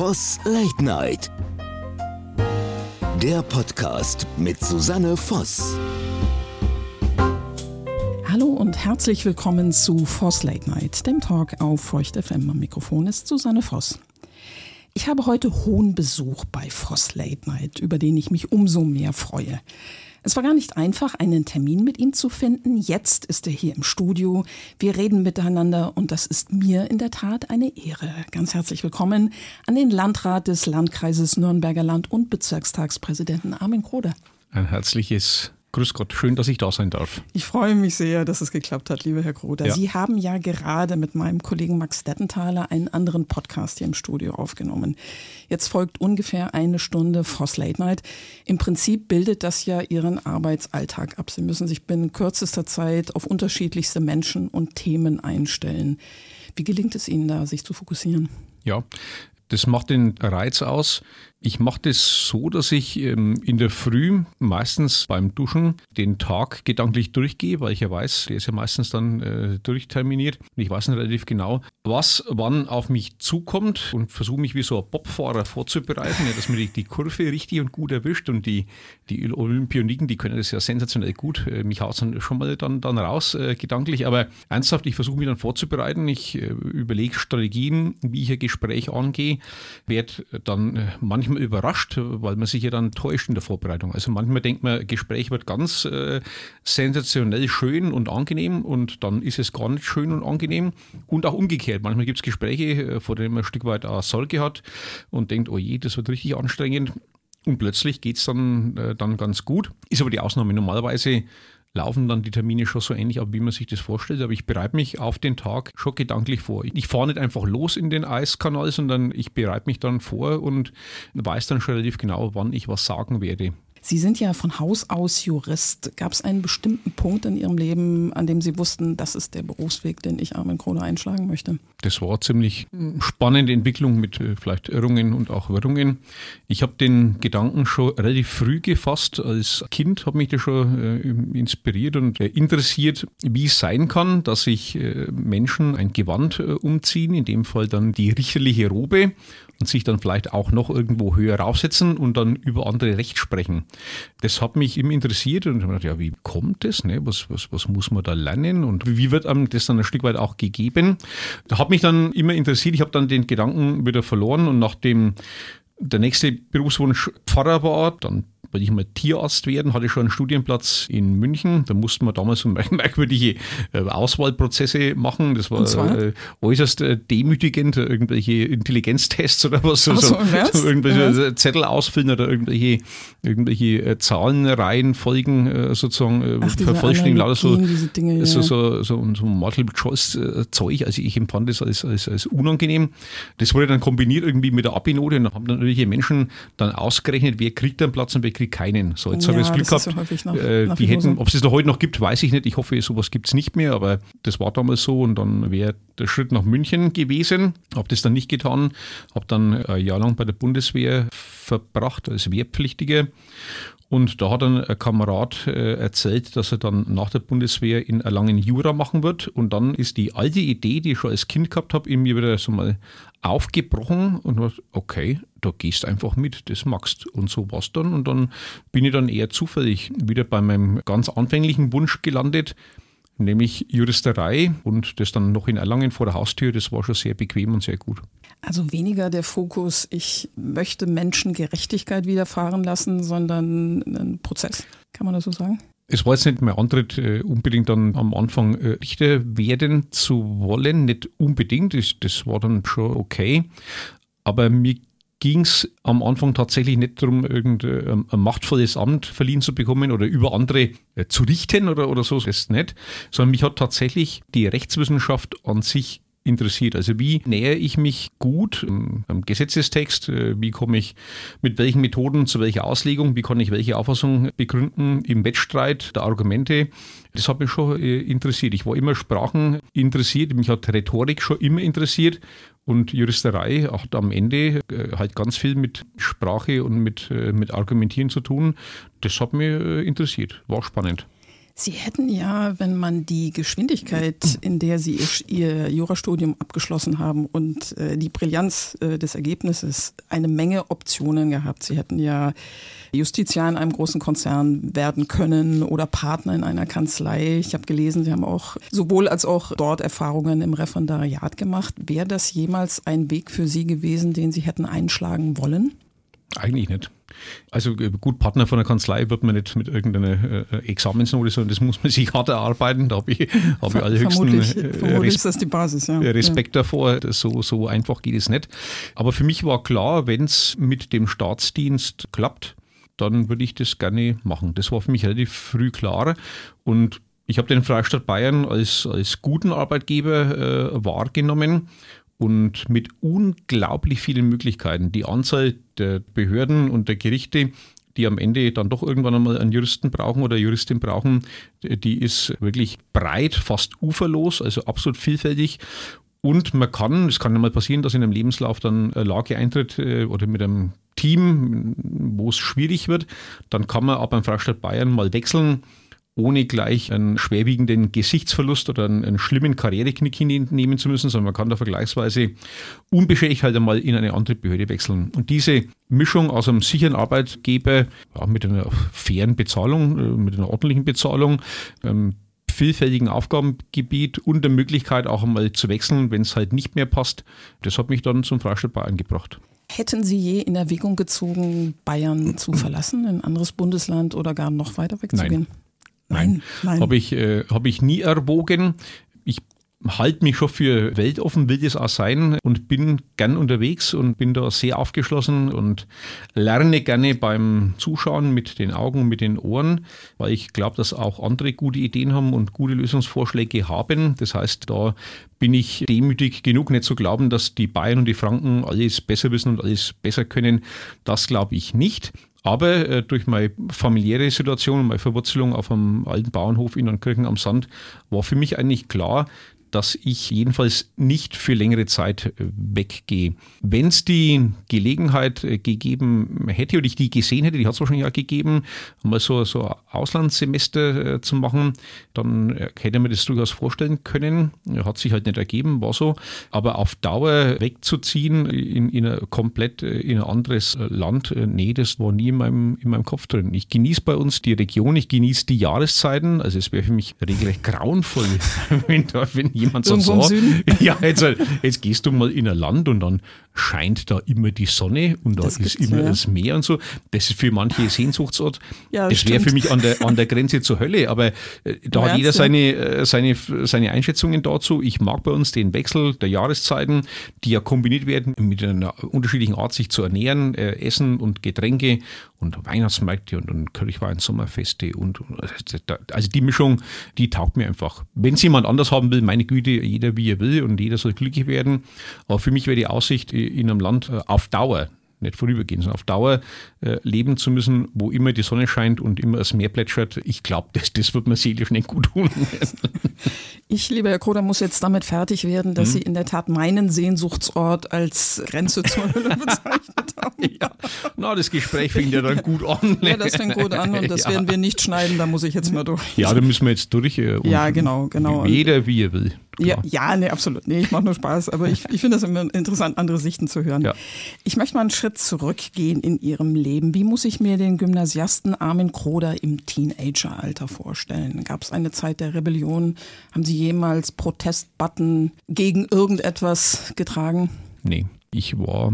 Voss Late Night. Der Podcast mit Susanne Voss. Hallo und herzlich willkommen zu Voss Late Night, dem Talk auf Feucht FM. Am Mikrofon ist Susanne Voss. Ich habe heute hohen Besuch bei Voss Late Night, über den ich mich umso mehr freue. Es war gar nicht einfach, einen Termin mit ihm zu finden. Jetzt ist er hier im Studio. Wir reden miteinander und das ist mir in der Tat eine Ehre. Ganz herzlich willkommen an den Landrat des Landkreises Nürnberger Land und Bezirkstagspräsidenten Armin Krode. Ein herzliches Grüß Gott, schön, dass ich da sein darf. Ich freue mich sehr, dass es geklappt hat, lieber Herr Groder. Ja. Sie haben ja gerade mit meinem Kollegen Max Dettenthaler einen anderen Podcast hier im Studio aufgenommen. Jetzt folgt ungefähr eine Stunde Voss Late Night. Im Prinzip bildet das ja Ihren Arbeitsalltag ab. Sie müssen sich binnen kürzester Zeit auf unterschiedlichste Menschen und Themen einstellen. Wie gelingt es Ihnen da, sich zu fokussieren? Ja, das macht den Reiz aus. Ich mache das so, dass ich ähm, in der Früh meistens beim Duschen den Tag gedanklich durchgehe, weil ich ja weiß, der ist ja meistens dann äh, durchterminiert. Ich weiß nicht relativ genau, was wann auf mich zukommt und versuche mich wie so ein Bobfahrer vorzubereiten, ja, dass mir die, Kurve richtig und gut erwischt. Und die, die Olympioniken, die können das ja sensationell gut. Äh, mich haut dann schon mal dann, dann raus, äh, gedanklich. Aber ernsthaft, ich versuche mich dann vorzubereiten. Ich äh, überlege Strategien, wie ich ein Gespräch angehe, werde dann manchmal manchmal überrascht, weil man sich ja dann täuscht in der Vorbereitung. Also manchmal denkt man, Gespräch wird ganz äh, sensationell schön und angenehm und dann ist es gar nicht schön und angenehm. Und auch umgekehrt. Manchmal gibt es Gespräche, äh, vor denen man ein Stück weit auch Sorge hat und denkt, oh je, das wird richtig anstrengend. Und plötzlich geht es dann, äh, dann ganz gut. Ist aber die Ausnahme. Normalerweise laufen dann die Termine schon so ähnlich ab, wie man sich das vorstellt. Aber ich bereite mich auf den Tag schon gedanklich vor. Ich fahre nicht einfach los in den Eiskanal, sondern ich bereite mich dann vor und weiß dann schon relativ genau, wann ich was sagen werde. Sie sind ja von Haus aus Jurist. Gab es einen bestimmten Punkt in Ihrem Leben, an dem Sie wussten, das ist der Berufsweg, den ich Armin Krone einschlagen möchte? Das war ziemlich spannende Entwicklung mit äh, vielleicht Irrungen und auch Wirrungen. Ich habe den Gedanken schon relativ früh gefasst. Als Kind habe mich das schon äh, inspiriert und äh, interessiert, wie es sein kann, dass sich äh, Menschen ein Gewand äh, umziehen, in dem Fall dann die richterliche Robe und sich dann vielleicht auch noch irgendwo höher raufsetzen und dann über andere Recht sprechen. Das hat mich immer interessiert und ich habe gedacht, ja, wie kommt das? Ne? Was, was, was muss man da lernen und wie wird einem das dann ein Stück weit auch gegeben? Da hat mich dann immer interessiert. Ich habe dann den Gedanken wieder verloren und nachdem der nächste Berufswunsch Pfarrer war, dann wollte ich mal Tierarzt werden, hatte schon einen Studienplatz in München. Da mussten wir damals so merkwürdige äh, Auswahlprozesse machen. Das war äh, äußerst äh, demütigend, irgendwelche Intelligenztests oder was, so, so, so irgendwelche ja. Zettel ausfüllen oder irgendwelche, irgendwelche Zahlenreihenfolgen äh, sozusagen Ach, vervollständigen. Lauter so, Dinge, ja. so, so, so, so Multiple-Choice-Zeug. Also ich empfand das als, als, als unangenehm. Das wurde dann kombiniert irgendwie mit der Abi-Note und dann haben dann natürlich Menschen dann ausgerechnet, wer kriegt einen Platz und wer kriege keinen. So, jetzt ja, habe ich das Glück das gehabt. Nach, äh, nach die hätten, ob es das noch heute noch gibt, weiß ich nicht. Ich hoffe, sowas gibt es nicht mehr, aber das war damals so und dann wäre der Schritt nach München gewesen. Habe das dann nicht getan, habe dann ein Jahr lang bei der Bundeswehr verbracht als Wehrpflichtiger und da hat ein Kamerad äh, erzählt, dass er dann nach der Bundeswehr in Erlangen Jura machen wird. Und dann ist die alte Idee, die ich schon als Kind gehabt habe, in mir wieder so mal aufgebrochen und war, okay, da gehst einfach mit, das magst. Und so war es dann. Und dann bin ich dann eher zufällig wieder bei meinem ganz anfänglichen Wunsch gelandet, nämlich Juristerei und das dann noch in Erlangen vor der Haustür. Das war schon sehr bequem und sehr gut. Also weniger der Fokus, ich möchte Menschen Gerechtigkeit widerfahren lassen, sondern ein Prozess. Kann man das so sagen? Es war jetzt nicht mein Antritt, äh, unbedingt dann am Anfang äh, Richter werden zu wollen, nicht unbedingt, das, das war dann schon okay. Aber mir ging es am Anfang tatsächlich nicht darum, irgendein machtvolles Amt verliehen zu bekommen oder über andere äh, zu richten oder, oder so, das ist nicht, sondern mich hat tatsächlich die Rechtswissenschaft an sich interessiert. Also wie nähere ich mich gut am Gesetzestext, äh, wie komme ich mit welchen Methoden zu welcher Auslegung, wie kann ich welche Auffassung begründen im Wettstreit der Argumente. Das hat mich schon äh, interessiert. Ich war immer Sprachen interessiert, mich hat Rhetorik schon immer interessiert und Juristerei hat am Ende äh, halt ganz viel mit Sprache und mit, mit Argumentieren zu tun. Das hat mich interessiert, war spannend. Sie hätten ja, wenn man die Geschwindigkeit, in der Sie Ihr Jurastudium abgeschlossen haben und äh, die Brillanz äh, des Ergebnisses, eine Menge Optionen gehabt. Sie hätten ja Justiziar in einem großen Konzern werden können oder Partner in einer Kanzlei. Ich habe gelesen, Sie haben auch sowohl als auch dort Erfahrungen im Referendariat gemacht. Wäre das jemals ein Weg für Sie gewesen, den Sie hätten einschlagen wollen? Eigentlich nicht. Also äh, gut, Partner von der Kanzlei wird man nicht mit irgendeiner äh, Examensnote, sondern das muss man sich hart erarbeiten. Da habe ich, hab ich allerhöchsten vermutlich, äh, vermutlich ist das die Basis, ja. Respekt ja. davor. So, so einfach geht es nicht. Aber für mich war klar, wenn es mit dem Staatsdienst klappt, dann würde ich das gerne machen. Das war für mich relativ früh klar. Und ich habe den Freistaat Bayern als, als guten Arbeitgeber äh, wahrgenommen und mit unglaublich vielen Möglichkeiten. Die Anzahl der Behörden und der Gerichte, die am Ende dann doch irgendwann einmal einen Juristen brauchen oder Juristin brauchen, die ist wirklich breit, fast uferlos, also absolut vielfältig. Und man kann, es kann mal passieren, dass in einem Lebenslauf dann eine Lage eintritt äh, oder mit einem Team, wo es schwierig wird, dann kann man ab beim Freistaat Bayern mal wechseln ohne gleich einen schwerwiegenden Gesichtsverlust oder einen, einen schlimmen Karriereknick hinnehmen zu müssen, sondern man kann da vergleichsweise unbeschädigt halt einmal in eine andere Behörde wechseln. Und diese Mischung aus einem sicheren Arbeitgeber ja, mit einer fairen Bezahlung, äh, mit einer ordentlichen Bezahlung, ähm, vielfältigen Aufgabengebiet und der Möglichkeit auch einmal zu wechseln, wenn es halt nicht mehr passt, das hat mich dann zum Freistaat Bayern gebracht. Hätten Sie je in Erwägung gezogen, Bayern zu verlassen, ein anderes Bundesland oder gar noch weiter wegzugehen? Nein. Nein, nein. Habe ich, äh, hab ich nie erwogen. Ich halte mich schon für weltoffen, will das auch sein und bin gern unterwegs und bin da sehr aufgeschlossen und lerne gerne beim Zuschauen mit den Augen, mit den Ohren, weil ich glaube, dass auch andere gute Ideen haben und gute Lösungsvorschläge haben. Das heißt, da bin ich demütig genug, nicht zu glauben, dass die Bayern und die Franken alles besser wissen und alles besser können. Das glaube ich nicht. Aber äh, durch meine familiäre Situation und meine Verwurzelung auf einem alten Bauernhof in Kirchen am Sand war für mich eigentlich klar, dass ich jedenfalls nicht für längere Zeit äh, weggehe. Wenn es die Gelegenheit äh, gegeben hätte oder ich die gesehen hätte, die hat es wahrscheinlich auch gegeben, mal so, so ein Auslandssemester äh, zu machen, dann hätte man das durchaus vorstellen können. Hat sich halt nicht ergeben, war so. Aber auf Dauer wegzuziehen in, in ein komplett in ein anderes Land, nee, das war nie in meinem, in meinem Kopf drin. Ich genieße bei uns die Region, ich genieße die Jahreszeiten. Also es wäre für mich regelrecht grauenvoll, wenn, da, wenn jemand so sagt, ja, jetzt, jetzt gehst du mal in ein Land und dann scheint da immer die Sonne und da das ist immer ja. das Meer und so. Das ist für manche Sehnsuchtsort. Ja, das wäre für mich an der, an der Grenze zur Hölle, aber äh, da hat jeder seine, äh, seine, seine Einschätzungen dazu. Ich mag bei uns den Wechsel der Jahreszeiten, die ja kombiniert werden mit einer unterschiedlichen Art, sich zu ernähren, äh, Essen und Getränke und Weihnachtsmärkte und, und Kirchwein, Sommerfeste und, und also die Mischung, die taugt mir einfach. Wenn es jemand anders haben will, meine Güte, jeder wie er will und jeder soll glücklich werden. Aber für mich wäre die Aussicht in einem Land äh, auf Dauer nicht vorübergehend, sondern auf Dauer äh, leben zu müssen, wo immer die Sonne scheint und immer das Meer plätschert. Ich glaube, das, das wird mir seelisch nicht gut tun. ich, lieber Herr Koder, muss jetzt damit fertig werden, dass hm? Sie in der Tat meinen Sehnsuchtsort als Grenze zur Hölle bezeichnet haben. Ja, na, das Gespräch fängt ja dann gut an. ja, das fängt gut an und das ja. werden wir nicht schneiden, da muss ich jetzt mal durch. Ja, da müssen wir jetzt durch. Äh, ja, genau, genau. Jeder, wie er will. Ja, ja, nee, absolut. Nee, ich mache nur Spaß, aber ich, ich finde das immer interessant, andere Sichten zu hören. Ja. Ich möchte mal einen Schritt zurückgehen in Ihrem Leben. Wie muss ich mir den Gymnasiasten Armin Kroder im Teenageralter vorstellen? Gab es eine Zeit der Rebellion? Haben Sie jemals Protestbutton gegen irgendetwas getragen? Nee, ich war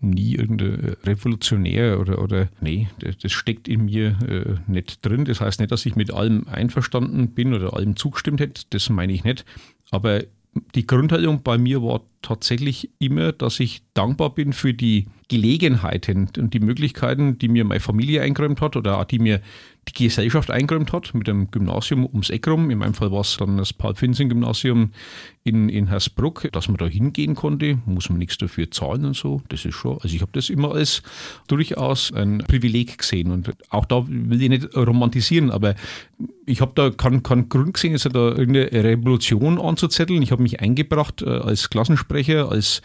nie irgendein Revolutionär oder, oder nee, das, das steckt in mir äh, nicht drin. Das heißt nicht, dass ich mit allem einverstanden bin oder allem zugestimmt hätte, das meine ich nicht. Aber die Grundhaltung bei mir war tatsächlich immer, dass ich dankbar bin für die Gelegenheiten und die Möglichkeiten, die mir meine Familie eingeräumt hat oder die mir die Gesellschaft eingeräumt hat mit dem Gymnasium ums Eck rum. In meinem Fall war es dann das Paul-Finzing-Gymnasium in, in Hersbruck, dass man da hingehen konnte, muss man nichts dafür zahlen und so. Das ist schon, also ich habe das immer als durchaus ein Privileg gesehen und auch da will ich nicht romantisieren, aber ich habe da keinen kein Grund gesehen, jetzt da irgendeine Revolution anzuzetteln. Ich habe mich eingebracht äh, als Klassensprecher, als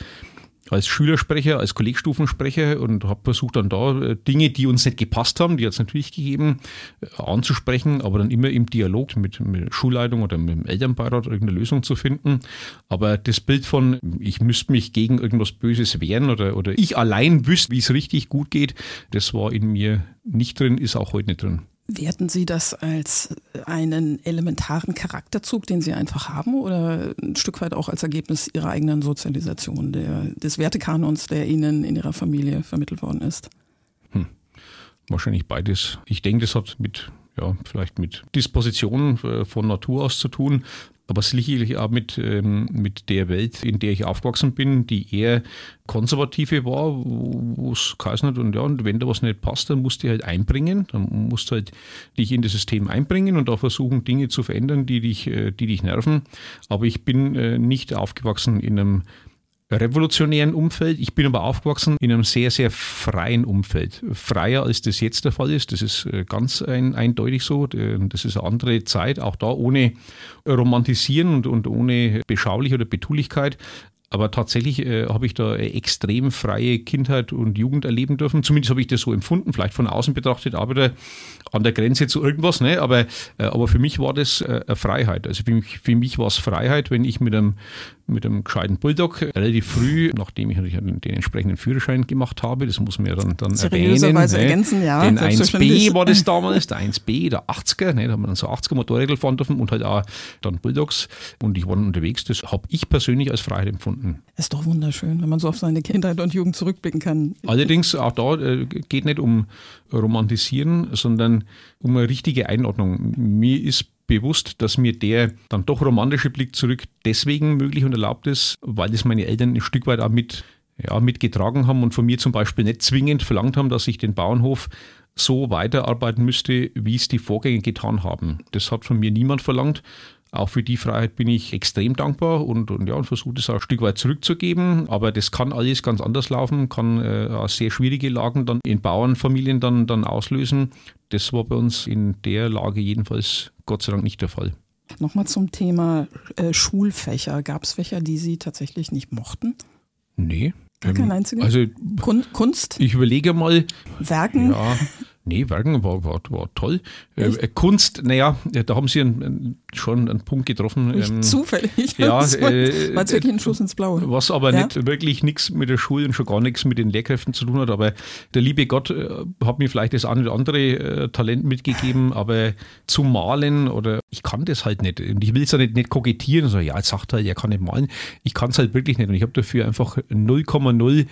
als Schülersprecher, als Kollegstufensprecher und habe versucht dann da äh, Dinge, die uns nicht gepasst haben, die hat es natürlich gegeben, äh, anzusprechen, aber dann immer im Dialog mit, mit Schulleitung oder mit dem Elternbeirat irgendeine Lösung zu finden. Aber das Bild von, ich müsste mich gegen irgendwas Böses wehren oder, oder ich allein wüsste, wie es richtig gut geht, das war in mir nicht drin, ist auch heute nicht drin. Werten Sie das als einen elementaren Charakterzug, den Sie einfach haben, oder ein Stück weit auch als Ergebnis Ihrer eigenen Sozialisation, der, des Wertekanons, der Ihnen in Ihrer Familie vermittelt worden ist? Hm. Wahrscheinlich beides. Ich denke, das hat mit ja, vielleicht mit Dispositionen äh, von Natur aus zu tun aber sicherlich auch mit, ähm, mit der Welt, in der ich aufgewachsen bin, die eher konservative war, wo es geheißen hat, und ja, und wenn da was nicht passt, dann musst du halt einbringen, dann musst du halt dich in das System einbringen und da versuchen, Dinge zu verändern, die dich, äh, die dich nerven. Aber ich bin äh, nicht aufgewachsen in einem revolutionären Umfeld. Ich bin aber aufgewachsen in einem sehr, sehr freien Umfeld. Freier als das jetzt der Fall ist. Das ist äh, ganz ein, eindeutig so. Das ist eine andere Zeit, auch da ohne Romantisieren und, und ohne Beschaulich oder Betulichkeit. Aber tatsächlich äh, habe ich da extrem freie Kindheit und Jugend erleben dürfen. Zumindest habe ich das so empfunden, vielleicht von außen betrachtet, aber an der Grenze zu irgendwas. Ne? Aber, äh, aber für mich war das äh, Freiheit. Also für mich, für mich war es Freiheit, wenn ich mit einem mit einem gescheiten Bulldog relativ früh, nachdem ich natürlich den, entsprechenden Führerschein gemacht habe, das muss man ja dann, dann erwähnen. Ne? ergänzen, ja. Den 1B war das damals, der 1B, der 80er, ne? da haben wir dann so 80er Motorräder fahren dürfen und halt auch dann Bulldogs und ich war dann unterwegs, das habe ich persönlich als Freiheit empfunden. Ist doch wunderschön, wenn man so auf seine Kindheit und Jugend zurückblicken kann. Allerdings, auch da äh, geht nicht um Romantisieren, sondern um eine richtige Einordnung. Mir ist bewusst, dass mir der dann doch romantische Blick zurück deswegen möglich und erlaubt ist, weil es meine Eltern ein Stück weit auch mit, ja, mitgetragen haben und von mir zum Beispiel nicht zwingend verlangt haben, dass ich den Bauernhof so weiterarbeiten müsste, wie es die Vorgänger getan haben. Das hat von mir niemand verlangt. Auch für die Freiheit bin ich extrem dankbar und, und ja, und versuche das auch ein Stück weit zurückzugeben. Aber das kann alles ganz anders laufen, kann äh, sehr schwierige Lagen dann in Bauernfamilien dann, dann auslösen. Das war bei uns in der Lage jedenfalls Gott sei Dank nicht der Fall. Nochmal zum Thema äh, Schulfächer. Gab es Fächer, die Sie tatsächlich nicht mochten? Nee. Gar kein ähm, einziger? Also Kun Kunst? Ich überlege mal. Werken? Ja, Nee, Werken war, war, war toll. Äh, Kunst, naja, da haben Sie einen, schon einen Punkt getroffen. Nicht ähm, zufällig. Ja, äh, war wirklich ein Schuss ins Blaue. Was aber ja? nicht wirklich nichts mit der Schule und schon gar nichts mit den Lehrkräften zu tun hat. Aber der liebe Gott äh, hat mir vielleicht das eine oder andere äh, Talent mitgegeben, aber zu malen oder ich kann das halt nicht. Und ich will es ja nicht, nicht kokettieren. So, ja, jetzt sagt er, er kann nicht malen. Ich kann es halt wirklich nicht. Und ich habe dafür einfach 0,0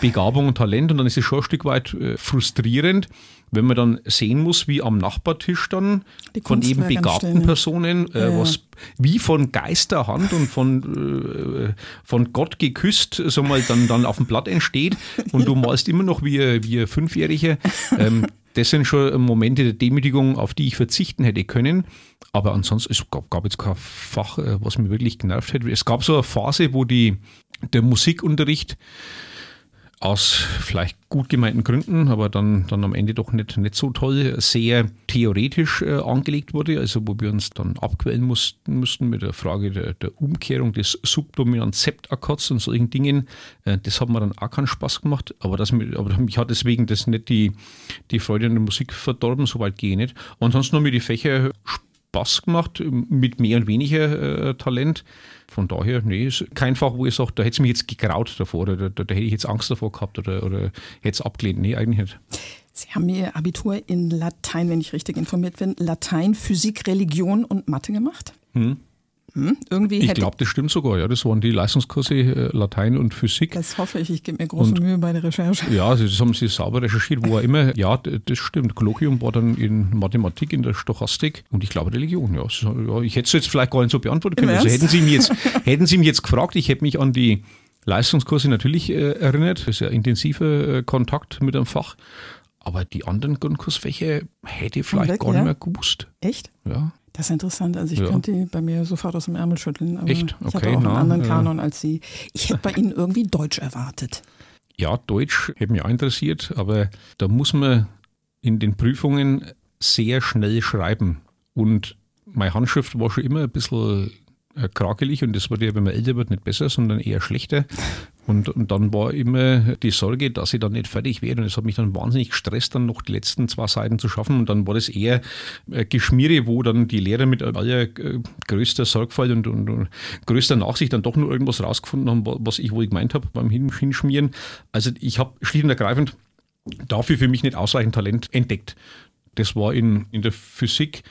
Begabung und Talent. Und dann ist es schon ein Stück weit äh, frustrierend wenn man dann sehen muss, wie am Nachbartisch dann von eben begabten Personen, äh, ja, was wie von Geisterhand und von, äh, von Gott geküsst, so mal dann, dann auf dem Blatt entsteht und du malst immer noch wie, wie ein Fünfjähriger. Ähm, das sind schon Momente der Demütigung, auf die ich verzichten hätte können. Aber ansonsten, es gab, gab jetzt kein Fach, äh, was mir wirklich genervt hätte. Es gab so eine Phase, wo die, der Musikunterricht aus vielleicht gut gemeinten Gründen, aber dann, dann am Ende doch nicht, nicht so toll, sehr theoretisch äh, angelegt wurde, also wo wir uns dann abquellen mussten, mussten mit der Frage der, der Umkehrung des Subdominant-Septakkords und solchen Dingen. Äh, das hat mir dann auch keinen Spaß gemacht, aber, das, aber mich hat deswegen das nicht die, die Freude an der Musik verdorben, soweit gehe ich nicht. Ansonsten haben mir die Fächer Spaß gemacht, mit mehr und weniger äh, Talent. Von daher, nee, ist kein Fach, wo ich sage, da hätte es mich jetzt gegraut davor oder da, da, da, hätte ich jetzt Angst davor gehabt oder, oder hätte es abgelehnt. Nee, eigentlich nicht. Sie haben Ihr Abitur in Latein, wenn ich richtig informiert bin, Latein, Physik, Religion und Mathe gemacht? Hm. Hm, irgendwie ich glaube, das stimmt sogar. Ja, das waren die Leistungskurse äh, Latein und Physik. Das hoffe ich. Ich gebe mir große und, Mühe bei der Recherche. Ja, das haben Sie sauber recherchiert, wo er immer. Ja, das stimmt. Kolloquium war dann in Mathematik, in der Stochastik und ich glaube Religion. Ja, ja ich hätte es jetzt vielleicht gar nicht so beantworten können. Also hätten Sie, mich jetzt, hätten Sie mich jetzt gefragt, ich hätte mich an die Leistungskurse natürlich äh, erinnert. Das ist ja intensiver äh, Kontakt mit einem Fach. Aber die anderen Grundkursfächer hätte ich vielleicht weg, gar ja? nicht mehr gewusst. Echt? Ja. Das ist interessant. Also ich ja. könnte die bei mir sofort aus dem Ärmel schütteln. Aber Echt? Okay, ich hatte auch na, einen anderen Kanon als Sie. Ich hätte bei Ihnen irgendwie Deutsch erwartet. Ja, Deutsch hätte mich auch interessiert, aber da muss man in den Prüfungen sehr schnell schreiben. Und meine Handschrift war schon immer ein bisschen krakelig und das wurde ja, wenn man älter wird, nicht besser, sondern eher schlechter. Und, und dann war immer die Sorge, dass ich dann nicht fertig werde. Und es hat mich dann wahnsinnig gestresst, dann noch die letzten zwei Seiten zu schaffen. Und dann war das eher äh, Geschmiere, wo dann die Lehrer mit aller äh, größter Sorgfalt und, und, und, größter Nachsicht dann doch nur irgendwas rausgefunden haben, was ich wohl gemeint habe beim Hinschmieren. Also ich habe schlicht und ergreifend dafür für mich nicht ausreichend Talent entdeckt. Das war in, in der Physik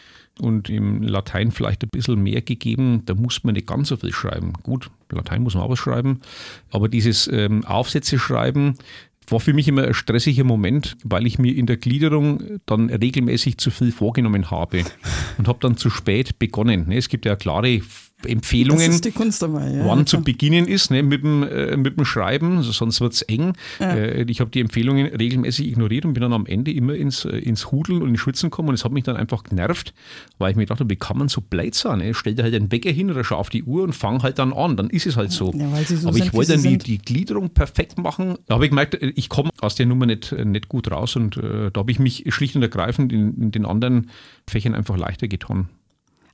und im Latein vielleicht ein bisschen mehr gegeben. Da muss man nicht ganz so viel schreiben. Gut, Latein muss man auch was schreiben. Aber dieses ähm, Aufsätze schreiben, war für mich immer ein stressiger Moment, weil ich mir in der Gliederung dann regelmäßig zu viel vorgenommen habe und habe dann zu spät begonnen. Ne, es gibt ja klare Empfehlungen, dabei, ja, wann ja, zu beginnen ist ne, mit, dem, äh, mit dem Schreiben, also sonst wird es eng. Ja. Äh, ich habe die Empfehlungen regelmäßig ignoriert und bin dann am Ende immer ins, äh, ins Hudeln und ins Schwitzen gekommen und es hat mich dann einfach genervt, weil ich mir dachte, wie kann man so blöd sein? Ne? Stell dir halt einen Wecker hin oder schau auf die Uhr und fang halt dann an, dann ist es halt so. so Aber ich wollte dann die, die, Gliederung perfekt machen. Da habe ich gemerkt, ich komme aus der Nummer nicht, nicht gut raus und äh, da habe ich mich schlicht und ergreifend in, in den anderen Fächern einfach leichter getan.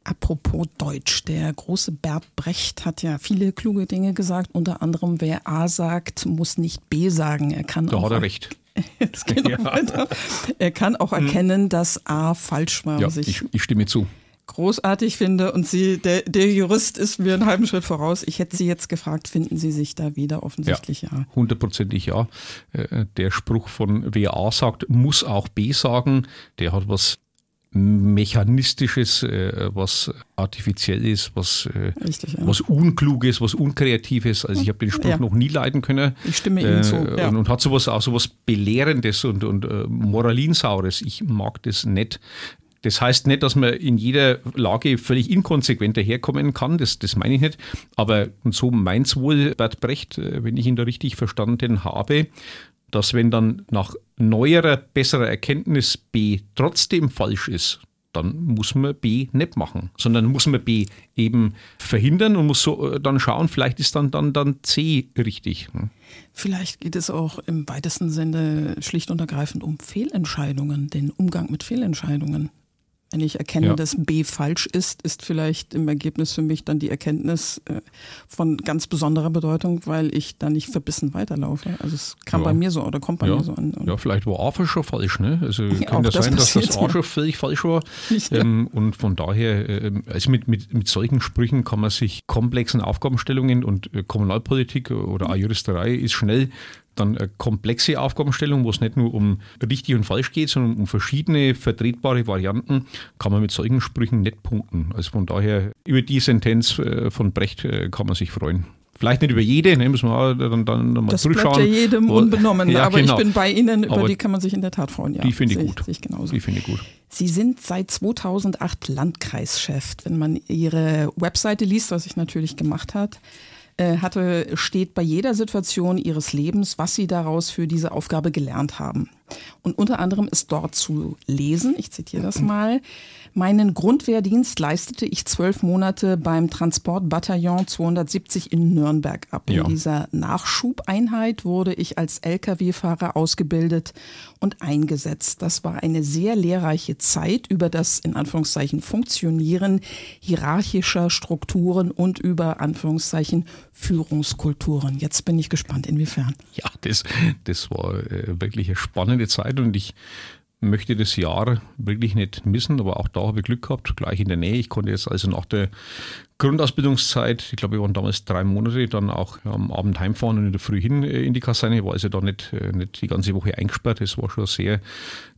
Apropos Deutsch, der große Bert Brecht hat ja viele kluge Dinge gesagt, unter anderem, wer A sagt, muss nicht B sagen. Er kann da auch hat er recht. ja. Er kann auch hm. erkennen, dass A falsch war. Ja, ich, ich stimme zu großartig finde und sie, der, der Jurist ist mir einen halben Schritt voraus. Ich hätte Sie jetzt gefragt, finden Sie sich da wieder? Offensichtlich ja. Hundertprozentig ja. ja. Äh, der Spruch von wer A sagt, muss auch B sagen, der hat was Mechanistisches, äh, was artifiziell ist, was, äh, Richtig, ja. was Unkluges, was Unkreatives. Also ich habe den Spruch ja. noch nie leiden können. Ich stimme Ihnen äh, zu. Ja. Und, und, hat sowas auch sowas Belehrendes und, und äh, Moralinsaures. Ich mag das nicht. Das heißt nicht, dass man in jeder Lage völlig inkonsequent daherkommen kann, das, das meine ich nicht. Aber so meins wohl Bert Brecht, äh, wenn ich ihn da richtig verstanden habe, dass wenn dann nach neuerer, besserer Erkenntnis B trotzdem falsch ist, dann muss man B nicht machen, sondern muss man B eben verhindern und muss so äh, dann schauen, vielleicht ist dann, dann, dann C richtig. Hm. Vielleicht geht es auch im weitesten Sinne schlicht und ergreifend um Fehlentscheidungen, den Umgang mit Fehlentscheidungen. Wenn ich erkenne, ja. dass B falsch ist, ist vielleicht im Ergebnis für mich dann die Erkenntnis äh, von ganz besonderer Bedeutung, weil ich da nicht verbissen weiterlaufe. Also es kam ja. bei mir so oder kommt bei ja. mir so an. ja, vielleicht war A schon falsch, ne? Also kann das sein, dass das A schon völlig falsch war. Ähm, und von daher, äh, also mit, mit, mit solchen Sprüchen kann man sich komplexen Aufgabenstellungen und äh, Kommunalpolitik oder auch Juristerei ist schnell dann eine komplexe Aufgabenstellung, wo es nicht nur um richtig und falsch geht, sondern um verschiedene vertretbare Varianten, kann man mit solchen Sprüchen nicht punkten. Also von daher, über die Sentenz äh, von Brecht äh, kann man sich freuen. Vielleicht nicht über jede, ne, müssen wir dann, dann mal das zurückschauen. Das bleibt ja jedem unbenommen, ja, aber genau. ich bin bei Ihnen, über aber die kann man sich in der Tat freuen. Ja, die finde ich gut. Ich die finde ich gut. Sie sind seit 2008 Landkreischef. Wenn man Ihre Webseite liest, was ich natürlich gemacht habe, hatte, steht bei jeder Situation ihres Lebens, was sie daraus für diese Aufgabe gelernt haben. Und unter anderem ist dort zu lesen, ich zitiere das mal, Meinen Grundwehrdienst leistete ich zwölf Monate beim Transportbataillon 270 in Nürnberg ab. Ja. In dieser Nachschubeinheit wurde ich als Lkw-Fahrer ausgebildet und eingesetzt. Das war eine sehr lehrreiche Zeit über das in Anführungszeichen Funktionieren hierarchischer Strukturen und über Anführungszeichen Führungskulturen. Jetzt bin ich gespannt, inwiefern. Ja, das, das war äh, wirklich eine spannende Zeit und ich möchte das Jahr wirklich nicht missen, aber auch da habe ich Glück gehabt, gleich in der Nähe. Ich konnte jetzt also nach der Grundausbildungszeit, ich glaube, wir waren damals drei Monate, dann auch am Abend heimfahren und in der Früh hin äh, in die Kaserne, war also da nicht, äh, nicht die ganze Woche eingesperrt. Das war schon ein sehr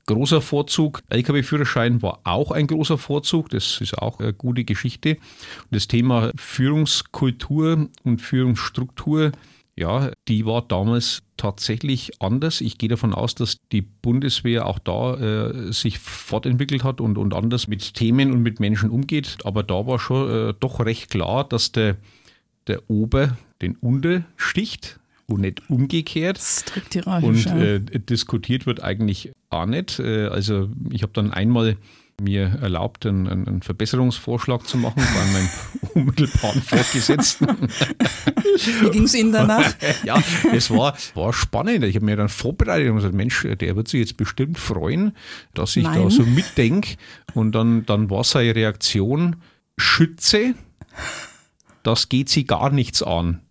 großer Vorzug. LKW-Führerschein war auch ein großer Vorzug. Das ist auch eine gute Geschichte. Und das Thema Führungskultur und Führungsstruktur ja, die war damals tatsächlich anders. Ich gehe davon aus, dass die Bundeswehr auch da äh, sich fortentwickelt hat und, und anders mit Themen und mit Menschen umgeht. Aber da war schon äh, doch recht klar, dass der, der Ober den Unter sticht und nicht umgekehrt. Strikt Und äh, diskutiert wird eigentlich auch nicht. Äh, also ich habe dann einmal mir erlaubt, einen, einen, Verbesserungsvorschlag zu machen bei meinem unmittelbaren Vorgesetzten. Wie ging es Ihnen danach? ja, es war, war spannend. Ich habe mir dann vorbereitet und gesagt, Mensch, der wird sich jetzt bestimmt freuen, dass ich Nein. da so mitdenke. Und dann, dann war seine Reaktion Schütze das geht sie gar nichts an.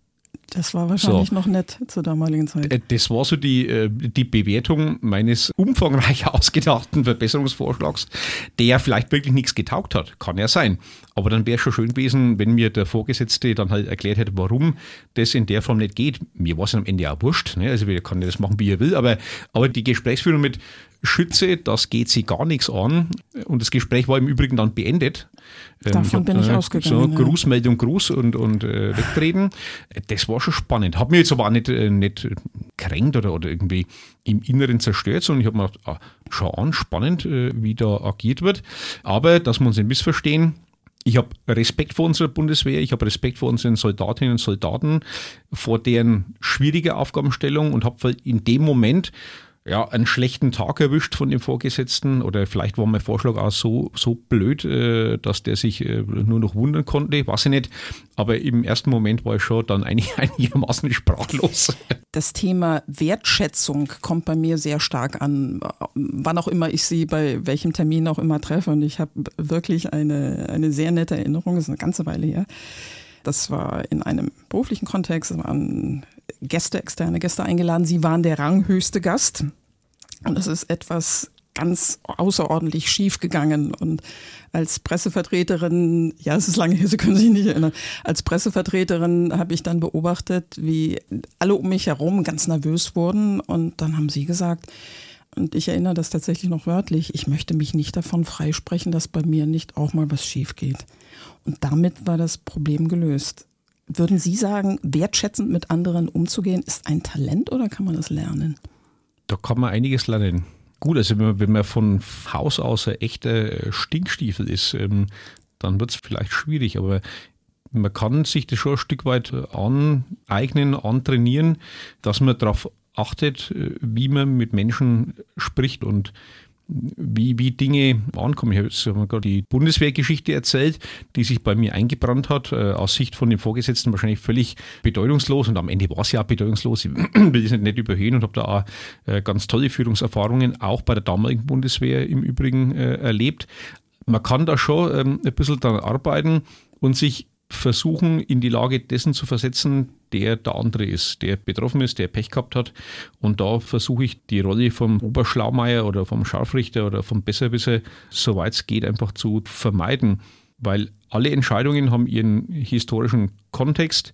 Das war wahrscheinlich so. noch nett zur damaligen Zeit. Äh, das war so die, äh, die Bewertung meines umfangreich ausgedachten Verbesserungsvorschlags, der vielleicht wirklich nichts getaugt hat. Kann ja sein. Aber dann wäre es schon schön gewesen, wenn mir der Vorgesetzte dann halt erklärt hätte, warum das in der Form nicht geht. Mir war es am Ende auch wurscht. Ne? Also, wir kann das machen, wie er will. Aber, aber die Gesprächsführung mit Schütze, das geht sie gar nichts an. Und das Gespräch war im Übrigen dann beendet. Ähm, Davon ich bin ich äh, ausgegangen. So, Grußmeldung, Gruß und, und äh, wegtreten. Das war schon spannend. Hat mir jetzt aber auch nicht, äh, nicht kränkt oder, oder irgendwie im Inneren zerstört, sondern ich habe mir gedacht, ah, schau an, spannend, äh, wie da agiert wird. Aber, dass wir uns nicht missverstehen, ich habe Respekt vor unserer Bundeswehr, ich habe Respekt vor unseren Soldatinnen und Soldaten, vor deren schwierige Aufgabenstellung und habe in dem Moment ja, einen schlechten Tag erwischt von dem Vorgesetzten oder vielleicht war mein Vorschlag auch so, so blöd, äh, dass der sich äh, nur noch wundern konnte, weiß ich nicht. Aber im ersten Moment war ich schon dann eigentlich einigermaßen sprachlos. Das Thema Wertschätzung kommt bei mir sehr stark an, wann auch immer ich sie bei welchem Termin auch immer treffe. Und ich habe wirklich eine, eine sehr nette Erinnerung, das ist eine ganze Weile her. Das war in einem beruflichen Kontext, es waren Gäste, externe Gäste eingeladen. Sie waren der ranghöchste Gast. Und es ist etwas ganz außerordentlich schief gegangen. Und als Pressevertreterin, ja, es ist lange her, Sie können sich nicht erinnern, als Pressevertreterin habe ich dann beobachtet, wie alle um mich herum ganz nervös wurden. Und dann haben Sie gesagt, und ich erinnere das tatsächlich noch wörtlich, ich möchte mich nicht davon freisprechen, dass bei mir nicht auch mal was schief geht. Und damit war das Problem gelöst. Würden Sie sagen, wertschätzend mit anderen umzugehen, ist ein Talent oder kann man das lernen? Da kann man einiges lernen. Gut, also wenn man, wenn man von Haus aus ein echter Stinkstiefel ist, ähm, dann wird es vielleicht schwierig, aber man kann sich das schon ein Stück weit aneignen, antrainieren, dass man darauf achtet, äh, wie man mit Menschen spricht und wie, wie Dinge ankommen. Ich habe gerade die Bundeswehrgeschichte erzählt, die sich bei mir eingebrannt hat, äh, aus Sicht von dem Vorgesetzten wahrscheinlich völlig bedeutungslos und am Ende war es ja auch bedeutungslos. Ich will das nicht überhöhen und habe da auch äh, ganz tolle Führungserfahrungen auch bei der damaligen Bundeswehr im Übrigen äh, erlebt. Man kann da schon ähm, ein bisschen daran arbeiten und sich versuchen, in die Lage dessen zu versetzen, der der andere ist, der betroffen ist, der Pech gehabt hat. Und da versuche ich die Rolle vom Oberschlaumeier oder vom Scharfrichter oder vom Besserwisser, soweit es geht, einfach zu vermeiden. Weil alle Entscheidungen haben ihren historischen Kontext.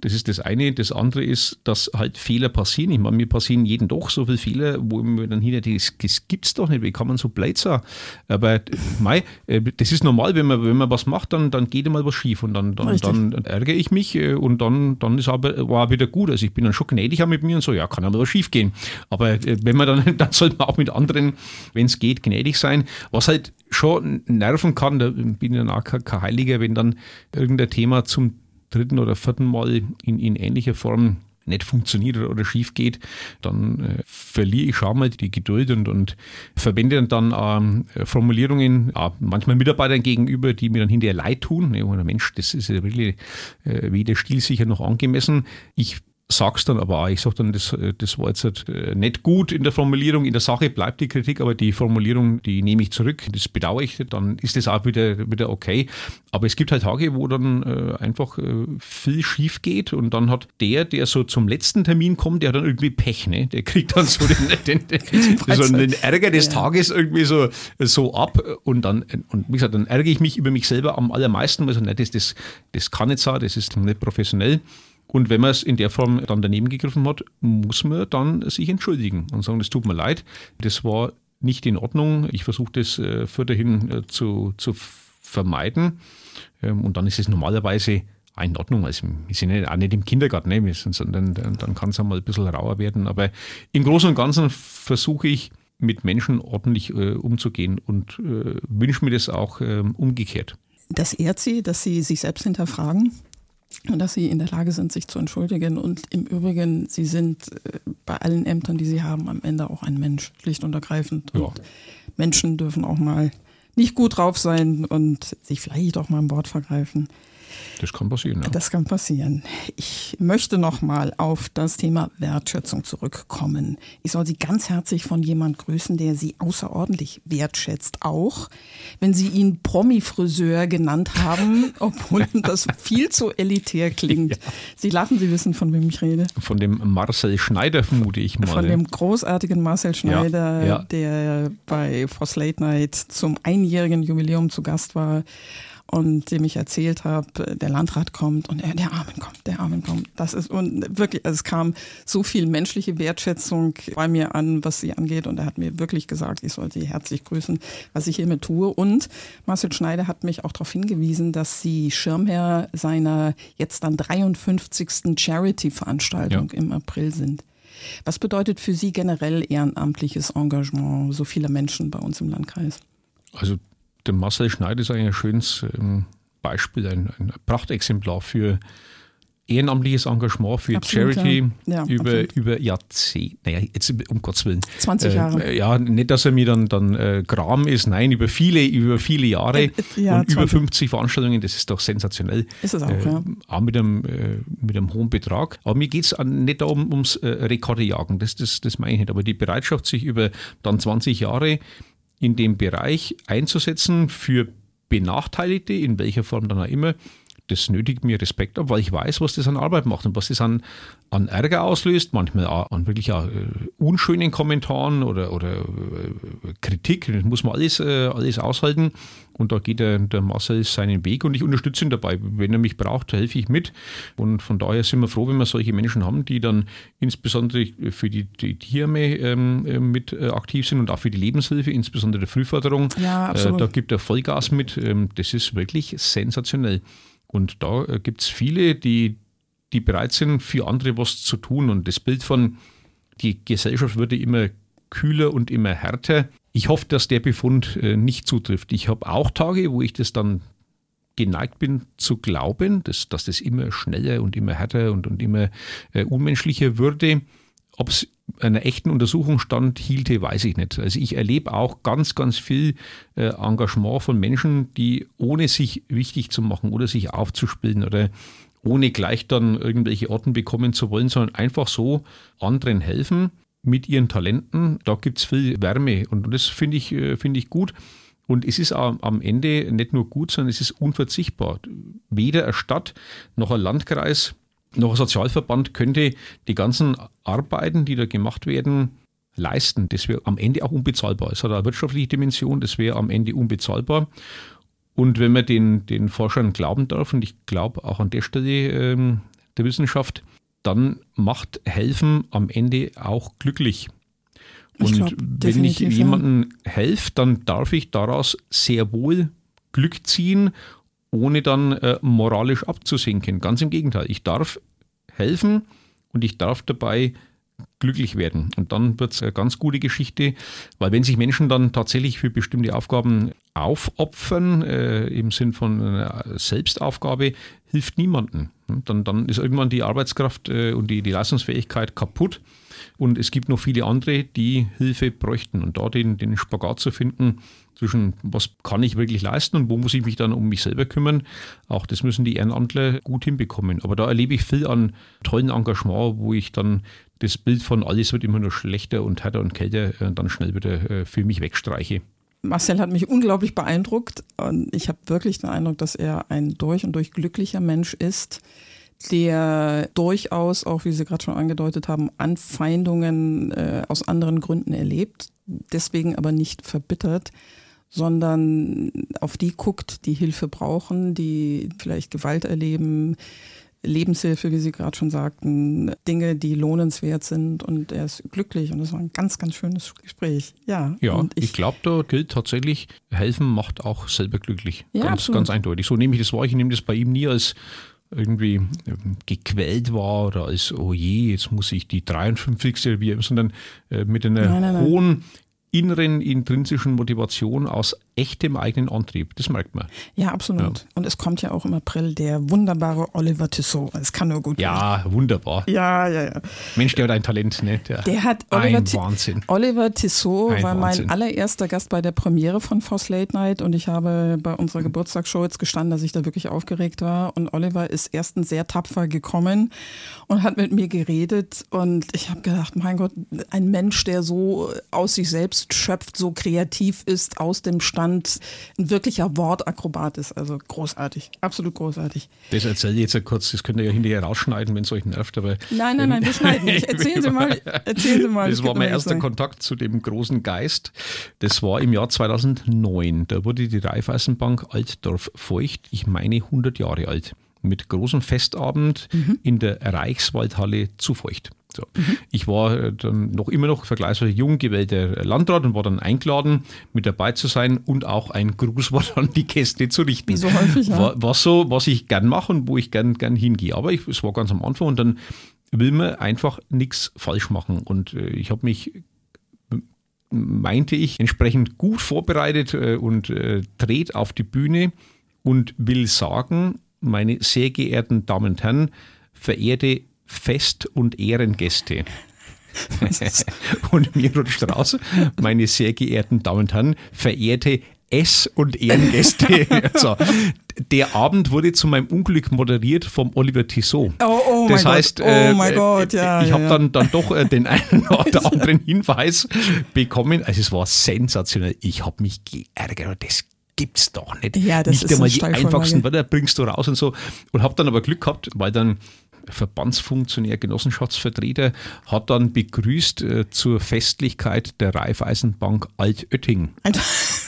Das ist das eine. Das andere ist, dass halt Fehler passieren. Ich meine, mir passieren jeden doch so viele Fehler, wo mir dann hinter das, das es doch nicht. Wie kann man so blöd sein? Aber mei, äh, das ist normal, wenn man, wenn man was macht, dann, dann geht einmal was schief und dann, dann, dann ärgere ich mich äh, und dann, dann ist aber war wieder gut. Also ich bin dann schon gnädig mit mir und so, ja, kann aber was schief gehen. Aber äh, wenn man dann, dann sollte man auch mit anderen, wenn es geht, gnädig sein. Was halt schon nerven kann, da bin ich dann auch kein Heiliger, wenn dann irgendein Thema zum dritten oder vierten Mal in, in ähnlicher Form nicht funktioniert oder schief geht, dann äh, verliere ich schon mal die Geduld und, und verwende dann ähm, Formulierungen, äh, manchmal Mitarbeitern gegenüber, die mir dann hinterher leid tun. Ne, Mensch, das ist ja wirklich äh, weder stilsicher noch angemessen. Ich sag's dann aber auch. Ich sag dann, das, das war jetzt äh, nicht gut in der Formulierung. In der Sache bleibt die Kritik, aber die Formulierung, die nehme ich zurück. Das bedauere ich. Dann ist das auch wieder, wieder okay. Aber es gibt halt Tage, wo dann äh, einfach äh, viel schief geht und dann hat der, der so zum letzten Termin kommt, der hat dann irgendwie Pech, ne? Der kriegt dann so den, den, den, den Ärger des ja. Tages irgendwie so, so ab und dann, und wie gesagt, dann ärgere ich mich über mich selber am allermeisten, weil so, ne, das, das, das kann nicht sein, das ist nicht professionell. Und wenn man es in der Form dann daneben gegriffen hat, muss man dann sich entschuldigen und sagen, es tut mir leid, das war nicht in Ordnung. Ich versuche das äh, fürderhin äh, zu, zu vermeiden. Ähm, und dann ist es normalerweise in Ordnung. Also wir sind ja auch nicht im Kindergarten, ne? sondern dann, kann es einmal ein bisschen rauer werden. Aber im Großen und Ganzen versuche ich mit Menschen ordentlich äh, umzugehen und äh, wünsche mir das auch äh, umgekehrt. Das ehrt Sie, dass Sie sich selbst hinterfragen? Und dass sie in der Lage sind, sich zu entschuldigen. Und im Übrigen, sie sind äh, bei allen Ämtern, die sie haben, am Ende auch ein Mensch, schlicht und ergreifend. Ja. Und Menschen dürfen auch mal nicht gut drauf sein und sich vielleicht auch mal ein Wort vergreifen. Das kann passieren. Ja. Das kann passieren. Ich möchte noch mal auf das Thema Wertschätzung zurückkommen. Ich soll Sie ganz herzlich von jemand grüßen, der Sie außerordentlich wertschätzt, auch wenn Sie ihn Promi-Friseur genannt haben, obwohl das viel zu elitär klingt. Ja. Sie lachen, Sie wissen, von wem ich rede. Von dem Marcel Schneider vermute ich mal. Von dem großartigen Marcel Schneider, ja. der bei Frost Late Night zum einjährigen Jubiläum zu Gast war und dem ich erzählt habe, der Landrat kommt und er, der Armen kommt, der Armen kommt. Das ist und wirklich, also es kam so viel menschliche Wertschätzung bei mir an, was sie angeht und er hat mir wirklich gesagt, ich sollte sie herzlich grüßen, was ich hiermit tue. Und Marcel Schneider hat mich auch darauf hingewiesen, dass sie Schirmherr seiner jetzt dann 53. Charity-Veranstaltung ja. im April sind. Was bedeutet für Sie generell ehrenamtliches Engagement so vieler Menschen bei uns im Landkreis? Also der Marcel Schneider ist eigentlich ein schönes ähm, Beispiel, ein, ein Prachtexemplar für ehrenamtliches Engagement für absolut, Charity ja. Ja, über, über Jahrzehnte, naja, jetzt um Gottes Willen. 20 Jahre. Äh, ja, nicht, dass er mir dann, dann äh, Gram ist, nein, über viele, über viele Jahre äh, ja, und 20. über 50 Veranstaltungen, das ist doch sensationell. Ist es auch, äh, ja. Auch mit einem, äh, mit einem hohen Betrag. Aber mir geht es nicht darum, ums äh, Rekordejagen, das, das, das meine ich nicht. Aber die Bereitschaft, sich über dann 20 Jahre in dem Bereich einzusetzen für Benachteiligte, in welcher Form dann auch immer, das nötigt mir Respekt ab, weil ich weiß, was das an Arbeit macht und was das an, an Ärger auslöst, manchmal auch an wirklich auch, äh, unschönen Kommentaren oder, oder äh, Kritik. Das muss man alles, äh, alles aushalten. Und da geht der, der Marcel seinen Weg und ich unterstütze ihn dabei. Wenn er mich braucht, helfe ich mit. Und von daher sind wir froh, wenn wir solche Menschen haben, die dann insbesondere für die, die Tierarmee ähm, äh, mit äh, aktiv sind und auch für die Lebenshilfe, insbesondere Frühförderung. Ja, absolut. Äh, da gibt er Vollgas mit. Ähm, das ist wirklich sensationell. Und da äh, gibt es viele, die, die bereit sind, für andere was zu tun. Und das Bild von, die Gesellschaft würde immer kühler und immer härter. Ich hoffe, dass der Befund äh, nicht zutrifft. Ich habe auch Tage, wo ich das dann geneigt bin zu glauben, dass, dass das immer schneller und immer härter und, und immer äh, unmenschlicher würde. Ob es einer echten Untersuchung standhielte, weiß ich nicht. Also ich erlebe auch ganz, ganz viel äh, Engagement von Menschen, die ohne sich wichtig zu machen oder sich aufzuspielen oder ohne gleich dann irgendwelche Orten bekommen zu wollen, sondern einfach so anderen helfen mit ihren Talenten. Da gibt es viel Wärme und das finde ich, äh, find ich gut. Und es ist am Ende nicht nur gut, sondern es ist unverzichtbar. Weder eine Stadt noch ein Landkreis noch ein Sozialverband könnte die ganzen Arbeiten, die da gemacht werden, leisten. Das wäre am Ende auch unbezahlbar. Es hat eine wirtschaftliche Dimension, das wäre am Ende unbezahlbar. Und wenn man den, den Forschern glauben darf, und ich glaube auch an der Stelle ähm, der Wissenschaft, dann macht Helfen am Ende auch glücklich. Und glaub, wenn ich jemandem ja. helfe, dann darf ich daraus sehr wohl Glück ziehen ohne dann äh, moralisch abzusinken. Ganz im Gegenteil, ich darf helfen und ich darf dabei glücklich werden. Und dann wird es eine ganz gute Geschichte, weil wenn sich Menschen dann tatsächlich für bestimmte Aufgaben aufopfern, äh, im Sinn von einer Selbstaufgabe, hilft niemandem. Dann, dann ist irgendwann die Arbeitskraft äh, und die, die Leistungsfähigkeit kaputt. Und es gibt noch viele andere, die Hilfe bräuchten. Und da den, den Spagat zu finden zwischen, was kann ich wirklich leisten und wo muss ich mich dann um mich selber kümmern, auch das müssen die Ehrenamtler gut hinbekommen. Aber da erlebe ich viel an tollen Engagement, wo ich dann das Bild von alles wird immer nur schlechter und härter und kälter äh, dann schnell wieder äh, für mich wegstreiche. Marcel hat mich unglaublich beeindruckt und ich habe wirklich den Eindruck, dass er ein durch und durch glücklicher Mensch ist, der durchaus, auch wie Sie gerade schon angedeutet haben, Anfeindungen äh, aus anderen Gründen erlebt, deswegen aber nicht verbittert, sondern auf die guckt, die Hilfe brauchen, die vielleicht Gewalt erleben, Lebenshilfe, wie Sie gerade schon sagten, Dinge, die lohnenswert sind und er ist glücklich und das war ein ganz, ganz schönes Gespräch. Ja, ja ich, ich glaube, da gilt tatsächlich, helfen macht auch selber glücklich. Ja, ganz, ganz eindeutig. So nehme ich das wahr. Ich nehme das bei ihm nie als irgendwie ähm, gequält war oder als, oh je, jetzt muss ich die 53. wie, sondern äh, mit einer nein, nein, nein. hohen inneren intrinsischen Motivation aus echtem eigenen Antrieb. Das merkt man. Ja, absolut. Und es kommt ja auch im April der wunderbare Oliver Tissot. Es kann nur gut Ja, wunderbar. werden. Ja, ja, ja. Mensch, der hat ein Talent, ne? Der hat Oliver, ein Wahnsinn. Oliver Tissot Ein war mein Wahnsinn. allererster Gast bei der Premiere von Voss Late Night und ich habe bei unserer Geburtstagsshow jetzt gestanden, dass ich da wirklich aufgeregt war. Und Oliver ist erstens sehr tapfer gekommen und hat mit mir geredet. Und ich habe gedacht, mein Gott, ein Mensch, der so aus sich selbst schöpft, so kreativ ist, aus dem Stand, ein wirklicher Wortakrobat ist. Also großartig, absolut großartig. Das erzähle ich jetzt ja kurz, das könnt ihr ja hinterher rausschneiden, wenn es euch nervt. Aber Nein, nein, nein, wir schneiden nicht. Erzählen Sie mal, erzählen Sie mal. Das Es war mein erster zu Kontakt zu dem großen Geist. Das war im Jahr 2009. Da wurde die Raiffeisenbank Altdorf feucht, ich meine 100 Jahre alt, mit großem Festabend Mhm. in der Reichswaldhalle zu feucht. So. Ich war äh, dann noch immer noch vergleichsweise jung gewählter Landrat und war dann eingeladen, mit dabei zu sein und auch ein Grußwort an die Gäste zu richten. So häufig, ja. War, was so, was ich gern mache und wo ich gern, gern hingehe. Aber ich, es war ganz am Anfang und dann will man einfach nichts falsch machen. Und äh, ich habe mich meinte ich, entsprechend gut vorbereitet äh, und äh, dreht auf die Bühne und will sagen, meine sehr geehrten Damen und Herren, verehrte Fest- und Ehrengäste. und mir rutscht raus, meine sehr geehrten Damen und Herren, verehrte Ess- und Ehrengäste. also, der Abend wurde zu meinem Unglück moderiert vom Oliver Tissot. Oh, oh das mein heißt, Gott, oh äh, mein äh, Gott, ja, Ich habe ja. dann, dann doch äh, den einen oder anderen Hinweis bekommen. Also es war sensationell. Ich habe mich geärgert. Das gibt's doch nicht. Ja, das nicht ist einmal die einfachsten Wörter bringst du raus und so. Und habe dann aber Glück gehabt, weil dann Verbandsfunktionär, Genossenschaftsvertreter hat dann begrüßt äh, zur Festlichkeit der Raiffeisenbank Altötting.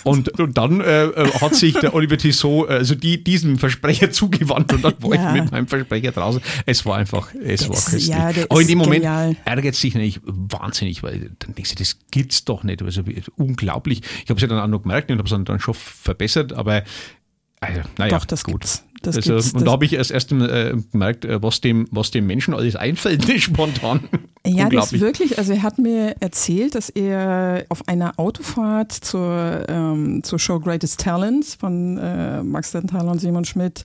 Und, und dann äh, äh, hat sich der Oliver Tissot, äh, also die, diesem Versprecher zugewandt und dann war Ja. ich mit meinem Versprecher draußen. Es war einfach, es war ist- köstlich. ja, Aber in dem Moment genial. ärgert sich natürlich wahnsinnig, weil dann denkst du, das gibt's doch nicht. Also unglaublich. Ich habe es ja dann auch noch gemerkt und habe es dann, dann schon verbessert, aber also, naja, Doch, das gut. gibt's. Das also, und Das- da habe ich erst erst äh, gemerkt, äh, was dem, was dem Menschen alles einfällt, nicht spontan. Ja, das Unglaublich. wirklich. Also er hat mir erzählt, dass er auf einer Autofahrt zur, ähm, zur Show Greatest Talents von äh, Max Denthaler und Simon Schmidt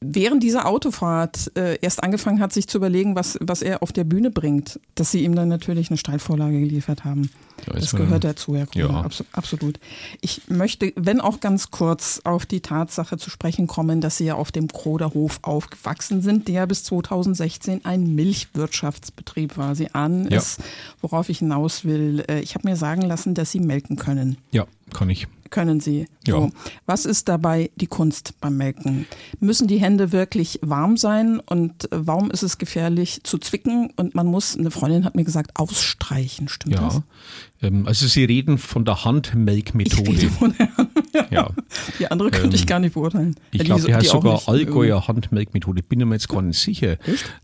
während dieser Autofahrt äh, erst angefangen hat, sich zu überlegen, was, was er auf der Bühne bringt. Dass sie ihm dann natürlich eine Steilvorlage geliefert haben. Ja, das gehört dazu, Herr Krone. ja. Abso absolut. Ich möchte, wenn auch ganz kurz, auf die Tatsache zu sprechen kommen, dass Sie ja auf dem Kroderhof aufgewachsen sind, der bis 2016 ein Milchwirtschaftsbetrieb war. Sie ahnen Ja. es, worauf ich hinaus will. Äh, Ich habe mir sagen lassen, dass Sie melken können. Ja, kann ich. Können Sie. Ja. So. Was ist dabei die Kunst beim Melken? Müssen die Hände wirklich warm sein und warum ist es gefährlich zu zwicken? Und man muss, eine Freundin hat mir gesagt, ausstreichen. Stimmt das? Ja. Ähm, also Sie reden von der Handmelkmethode. Ja. Die andere könnte ich gar nicht beurteilen. Ich glaube, die, heißt auch sogar nicht. Allgäuer Handmelkmethode. Bin mir jetzt gar nicht sicher.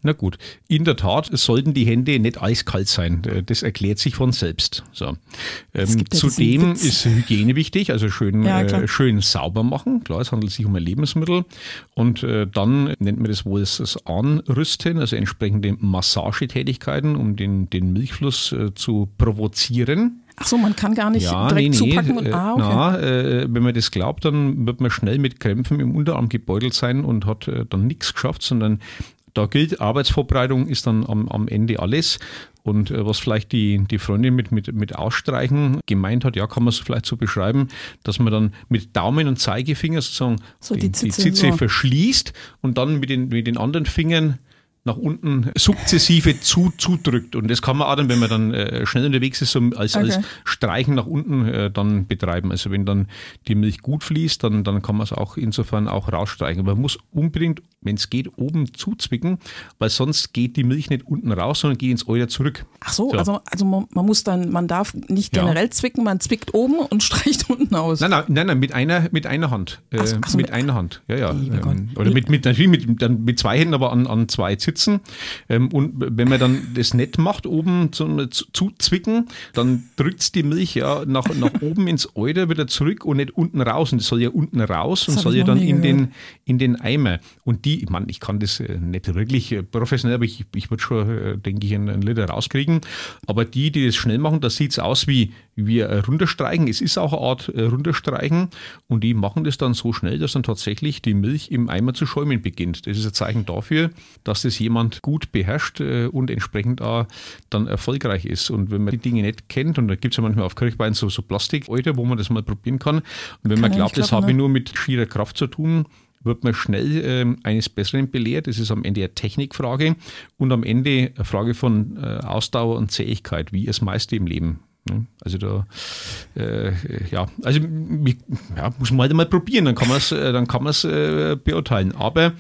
Na gut. In der Tat sollten die Hände nicht eiskalt sein. Äh, Das erklärt sich von selbst. So. Ähm, zudem ist Hygiene wichtig, also schön, Ja, äh, schön sauber machen. Klar, es handelt sich um ein Lebensmittel. Und äh, dann nennt man das wohl das, das Anrüsten, also entsprechende Massagetätigkeiten, um den, den Milchfluss äh, zu provozieren. Ach so, man kann gar nicht direkt zupacken und äh, ah, okay. na, äh, wenn man das glaubt, dann wird man schnell mit Krämpfen im Unterarm gebeutelt sein und hat äh, dann nichts geschafft, sondern da gilt, Arbeitsvorbereitung ist dann am, am Ende alles. Und äh, was vielleicht die, die Freundin mit, mit, mit Ausstreichen gemeint hat, ja, kann man es vielleicht so beschreiben, dass man dann mit Daumen und Zeigefinger sozusagen So, die, die die Zitze Zitze so. verschließt und dann mit den, mit den anderen Fingern nach unten sukzessive zu, zudrückt. Und das kann man auch dann, wenn man dann äh, schnell unterwegs ist, so als, als Okay. Streichen nach unten äh, dann betreiben. Also wenn dann die Milch gut fließt, dann, dann kann man es auch insofern auch rausstreichen. Aber man muss unbedingt, wenn es geht, oben zuzwicken, weil sonst geht die Milch nicht unten raus, sondern geht ins Euter zurück. Ach so, So. also, also man, man muss dann, man darf nicht Ja. generell zwicken, man zwickt oben und streicht unten aus. Nein, nein, nein, nein mit einer, mit einer Hand. Äh, Ach so, ach so, mit mit- einer Hand. Ja, ja. Ähm, oder mit, mit, natürlich mit, dann mit zwei Händen, aber an, an zwei Zitzen sitzen. Ähm, und wenn man dann das nett macht, oben zum Zuzwicken, dann drückt es die Milch ja nach, nach oben ins Euter wieder zurück und nicht unten raus. Und das soll ja unten raus das und soll ja dann in den, in den Eimer. Und die, ich meine, ich kann das äh, nicht wirklich äh, professionell, aber ich, ich würde schon, äh, denke ich, einen, einen Liter rauskriegen. Aber die, die das schnell machen, da sieht es aus wie, wie runterstreichen. Es ist auch eine Art runterstreichen. Und die machen das dann so schnell, dass dann tatsächlich die Milch im Eimer zu schäumen beginnt. Das ist ein Zeichen dafür, dass das jemand gut beherrscht und entsprechend auch dann erfolgreich ist. Und wenn man die Dinge nicht kennt, und da gibt es ja manchmal auf Kirchbeinen so, so Plastik-Euter, wo man das mal probieren kann. Und wenn kann man glaubt, das habe ne? nur mit schierer Kraft zu tun, wird man schnell äh, eines Besseren belehrt. Es ist am Ende eine Technikfrage und am Ende eine Frage von äh, Ausdauer und Zähigkeit, wie es meiste im Leben. Ne? Also da, äh, ja, also ja, muss man halt mal probieren, dann kann man es äh, dann kann man äh, beurteilen. Aber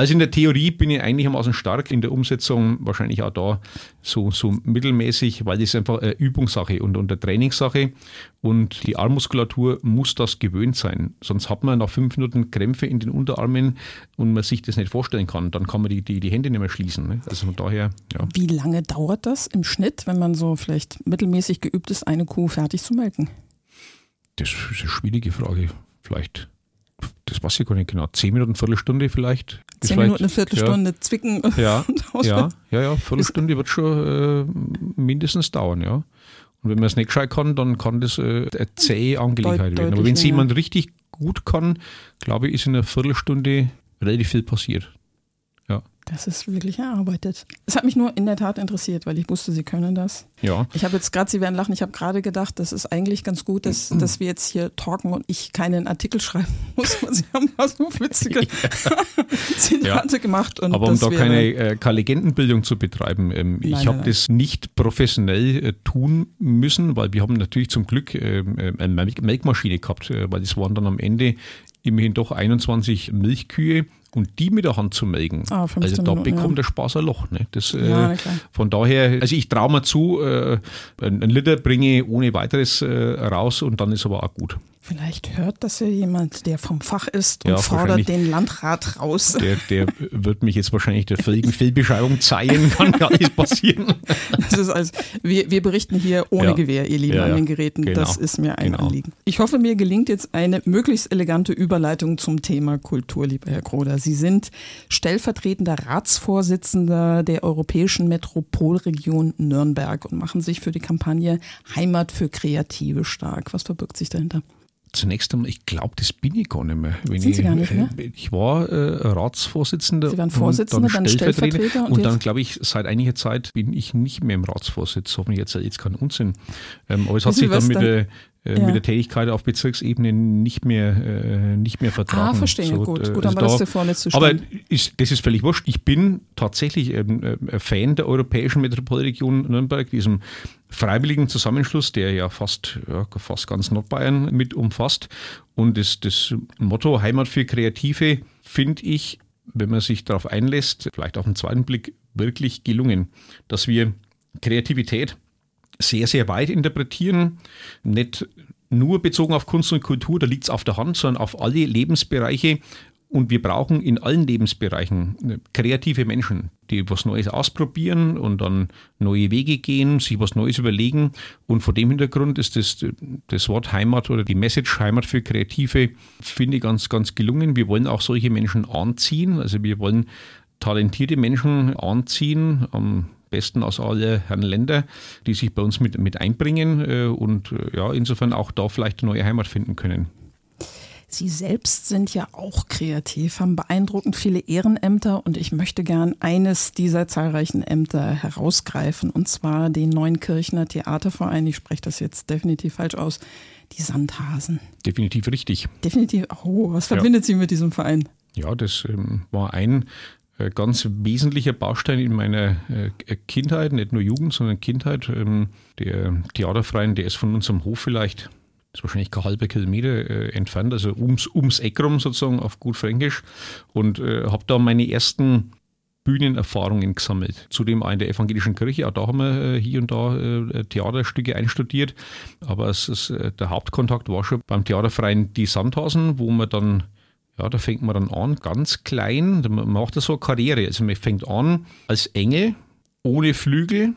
also in der Theorie bin ich einigermaßen stark, in der Umsetzung wahrscheinlich auch da so, so mittelmäßig, weil das einfach eine Übungssache und, und eine Trainingssache und die Armmuskulatur muss das gewöhnt sein. Sonst hat man nach fünf Minuten Krämpfe in den Unterarmen und man sich das nicht vorstellen kann. Dann kann man die, die, die Hände nicht mehr schließen. Ne? Also von daher, ja. Wie lange dauert das im Schnitt, wenn man so vielleicht mittelmäßig geübt ist, eine Kuh fertig zu melken? Das ist eine schwierige Frage. Vielleicht das weiß ich gar nicht genau, zehn Minuten, Viertelstunde vielleicht. Zehn Minuten, eine Viertelstunde ja. zwicken. Ja, ja, ja, ja, Viertelstunde wird schon äh, mindestens dauern, ja. Und wenn man es nicht gescheit kann, dann kann das äh, eine zähe Angelegenheit Deut werden. Aber wenn es jemand richtig gut kann, glaube ich, ist in einer Viertelstunde relativ viel passiert. Das ist wirklich erarbeitet. Es hat mich nur in der Tat interessiert, weil ich wusste, Sie können das. Ja. Ich habe jetzt gerade, Sie werden lachen, ich habe gerade gedacht, das ist eigentlich ganz gut, dass, dass wir jetzt hier talken und ich keinen Artikel schreiben muss. Sie haben ja so witzige Zitate ja. gemacht. Aber um da keine, äh, Legendenbildung zu betreiben, ähm, nein, ich habe das nicht professionell äh, tun müssen, weil wir haben natürlich zum Glück äh, eine Melkmaschine gehabt, äh, weil es waren dann am Ende immerhin doch 21 Milchkühe und die mit der Hand zu melken. Ah, also da Minuten, bekommt ja. der Spaß ein Loch. Ne? Das, ja, äh, von daher, also ich traue mir zu, äh, ein Liter bringe ohne weiteres äh, raus und dann ist aber auch gut. Vielleicht hört das ja jemand, der vom Fach ist und ja, fordert den Landrat raus. Der, der wird mich jetzt wahrscheinlich der völligen Fehlbeschreibung zeigen, kann gar nicht passieren. Das ist also, wir, wir berichten hier ohne ja. Gewehr, ihr Lieben, ja, an den Geräten. Genau. Das ist mir ein genau. Anliegen. Ich hoffe, mir gelingt jetzt eine möglichst elegante Überleitung zum Thema Kultur, lieber Herr Kroder. Sie sind stellvertretender Ratsvorsitzender der Europäischen Metropolregion Nürnberg und machen sich für die Kampagne Heimat für Kreative stark. Was verbirgt sich dahinter? Zunächst einmal, ich glaube, das bin ich gar nicht mehr. Wenn Sind ich, Sie gar nicht mehr? Äh, ich war äh, Ratsvorsitzender. Sie waren Vorsitzender, dann, dann Stellvertreter. Und, und dann, glaube ich, seit einiger Zeit bin ich nicht mehr im Ratsvorsitz. Hoffentlich jetzt, jetzt kein Unsinn. Ähm, aber es hat sich dann mit der äh, ja. mit der Tätigkeit auf Bezirksebene nicht mehr, äh, nicht mehr vertragen. Ah, verstehe, so, gut. Äh, gut, dann also war das der vorletzte Stand. Aber ist, das ist völlig wurscht. Ich bin tatsächlich ähm, äh, Fan der europäischen Metropolregion Nürnberg, diesem freiwilligen Zusammenschluss, der ja fast, ja, fast ganz Nordbayern mit umfasst. Und das, das Motto Heimat für Kreative finde ich, wenn man sich darauf einlässt, vielleicht auf den zweiten Blick wirklich gelungen, dass wir Kreativität sehr, sehr weit interpretieren. Nicht nur bezogen auf Kunst und Kultur, da liegt es auf der Hand, sondern auf alle Lebensbereiche. Und wir brauchen in allen Lebensbereichen äh, kreative Menschen, die was Neues ausprobieren und dann neue Wege gehen, sich was Neues überlegen. Und vor dem Hintergrund ist das, das Wort Heimat oder die Message Heimat für Kreative, finde ich ganz, ganz gelungen. Wir wollen auch solche Menschen anziehen. Also wir wollen talentierte Menschen anziehen. Am besten aus allen Herren Länder, die sich bei uns mit, mit einbringen äh, und äh, ja, insofern auch da vielleicht eine neue Heimat finden können. Sie selbst sind ja auch kreativ, haben beeindruckend viele Ehrenämter und ich möchte gern eines dieser zahlreichen Ämter herausgreifen und zwar den Neunkirchner Theaterverein. Ich spreche das jetzt definitiv falsch aus. Die Sandhasen. Definitiv richtig. Definitiv. Oh, was verbindet ja. Sie mit diesem Verein? Ja, das ähm, war ein ganz wesentlicher Baustein in meiner äh, Kindheit, nicht nur Jugend, sondern Kindheit. Ähm, der Theaterverein, der ist von unserem Hof vielleicht, ist wahrscheinlich kein halber Kilometer äh, entfernt, also ums, ums Eck rum sozusagen auf gut Fränkisch und habe da meine ersten Bühnenerfahrungen gesammelt. Zudem auch in der evangelischen Kirche, auch da haben wir hier und da Theaterstücke einstudiert. Aber ist, der Hauptkontakt war schon beim Theaterverein Die Sandhasen, wo wir dann Ja, da fängt man dann an, ganz klein. Man macht da so eine Karriere. Also man fängt an als Engel, ohne Flügel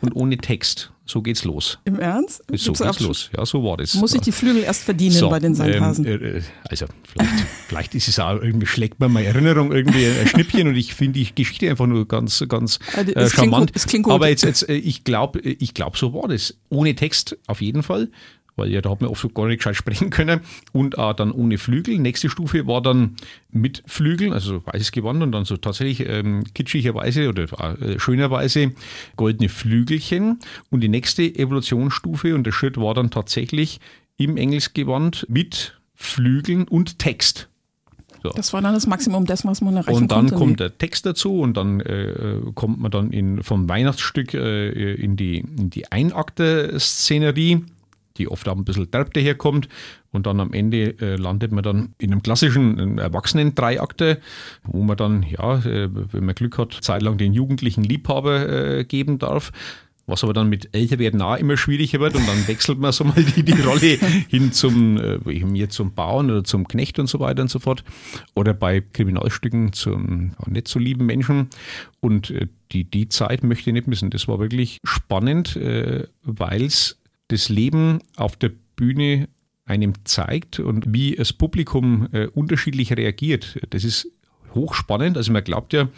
und ohne Text. So geht's los. Im Ernst? So Gibt's geht's Absch- los. Ja, so war das. Muss ich die Flügel erst verdienen So, bei den Sandhasen? Ähm, äh, äh, also vielleicht, vielleicht ist es auch irgendwie schlägt mir meine Erinnerung irgendwie ein Schnippchen und ich finde die Geschichte einfach nur ganz, ganz die- äh, es klingt charmant. gut, klingt gut. Aber jetzt, jetzt äh, ich glaube, ich glaube, so war das. Ohne Text auf jeden Fall. Weil ja, da hat man oft gar nicht gescheit sprechen können. Und auch dann ohne Flügel. Nächste Stufe war dann mit Flügeln, also weißes Gewand und dann so tatsächlich ähm, kitschigerweise oder äh, schönerweise goldene Flügelchen. Und die nächste Evolutionsstufe und der Schritt war dann tatsächlich im Engelsgewand mit Flügeln und Text. So. das war dann das Maximum dessen, was man erreichen Und dann konnte. kommt Nee. der Text dazu und dann äh, kommt man dann in, vom Weihnachtsstück äh, in die, in die Einakte-Szenerie, die oft auch ein bisschen derb daherkommt. Und dann am Ende äh, landet man dann in einem klassischen Erwachsenen-Dreiakte, wo man dann, ja, äh, wenn man Glück hat, zeitlang den jugendlichen Liebhaber äh, geben darf. Was aber dann mit Älterwerden auch immer schwieriger wird und dann wechselt man so mal die, die Rolle hin zum, äh, mir zum Bauern oder zum Knecht und so weiter und so fort. Oder bei Kriminalstücken zum nicht so lieben Menschen. Und äh, die, die Zeit möchte ich nicht missen. Das war wirklich spannend, äh, weil es das Leben auf der Bühne einem zeigt und wie das Publikum äh, unterschiedlich reagiert. Das ist hochspannend. Also man glaubt ja,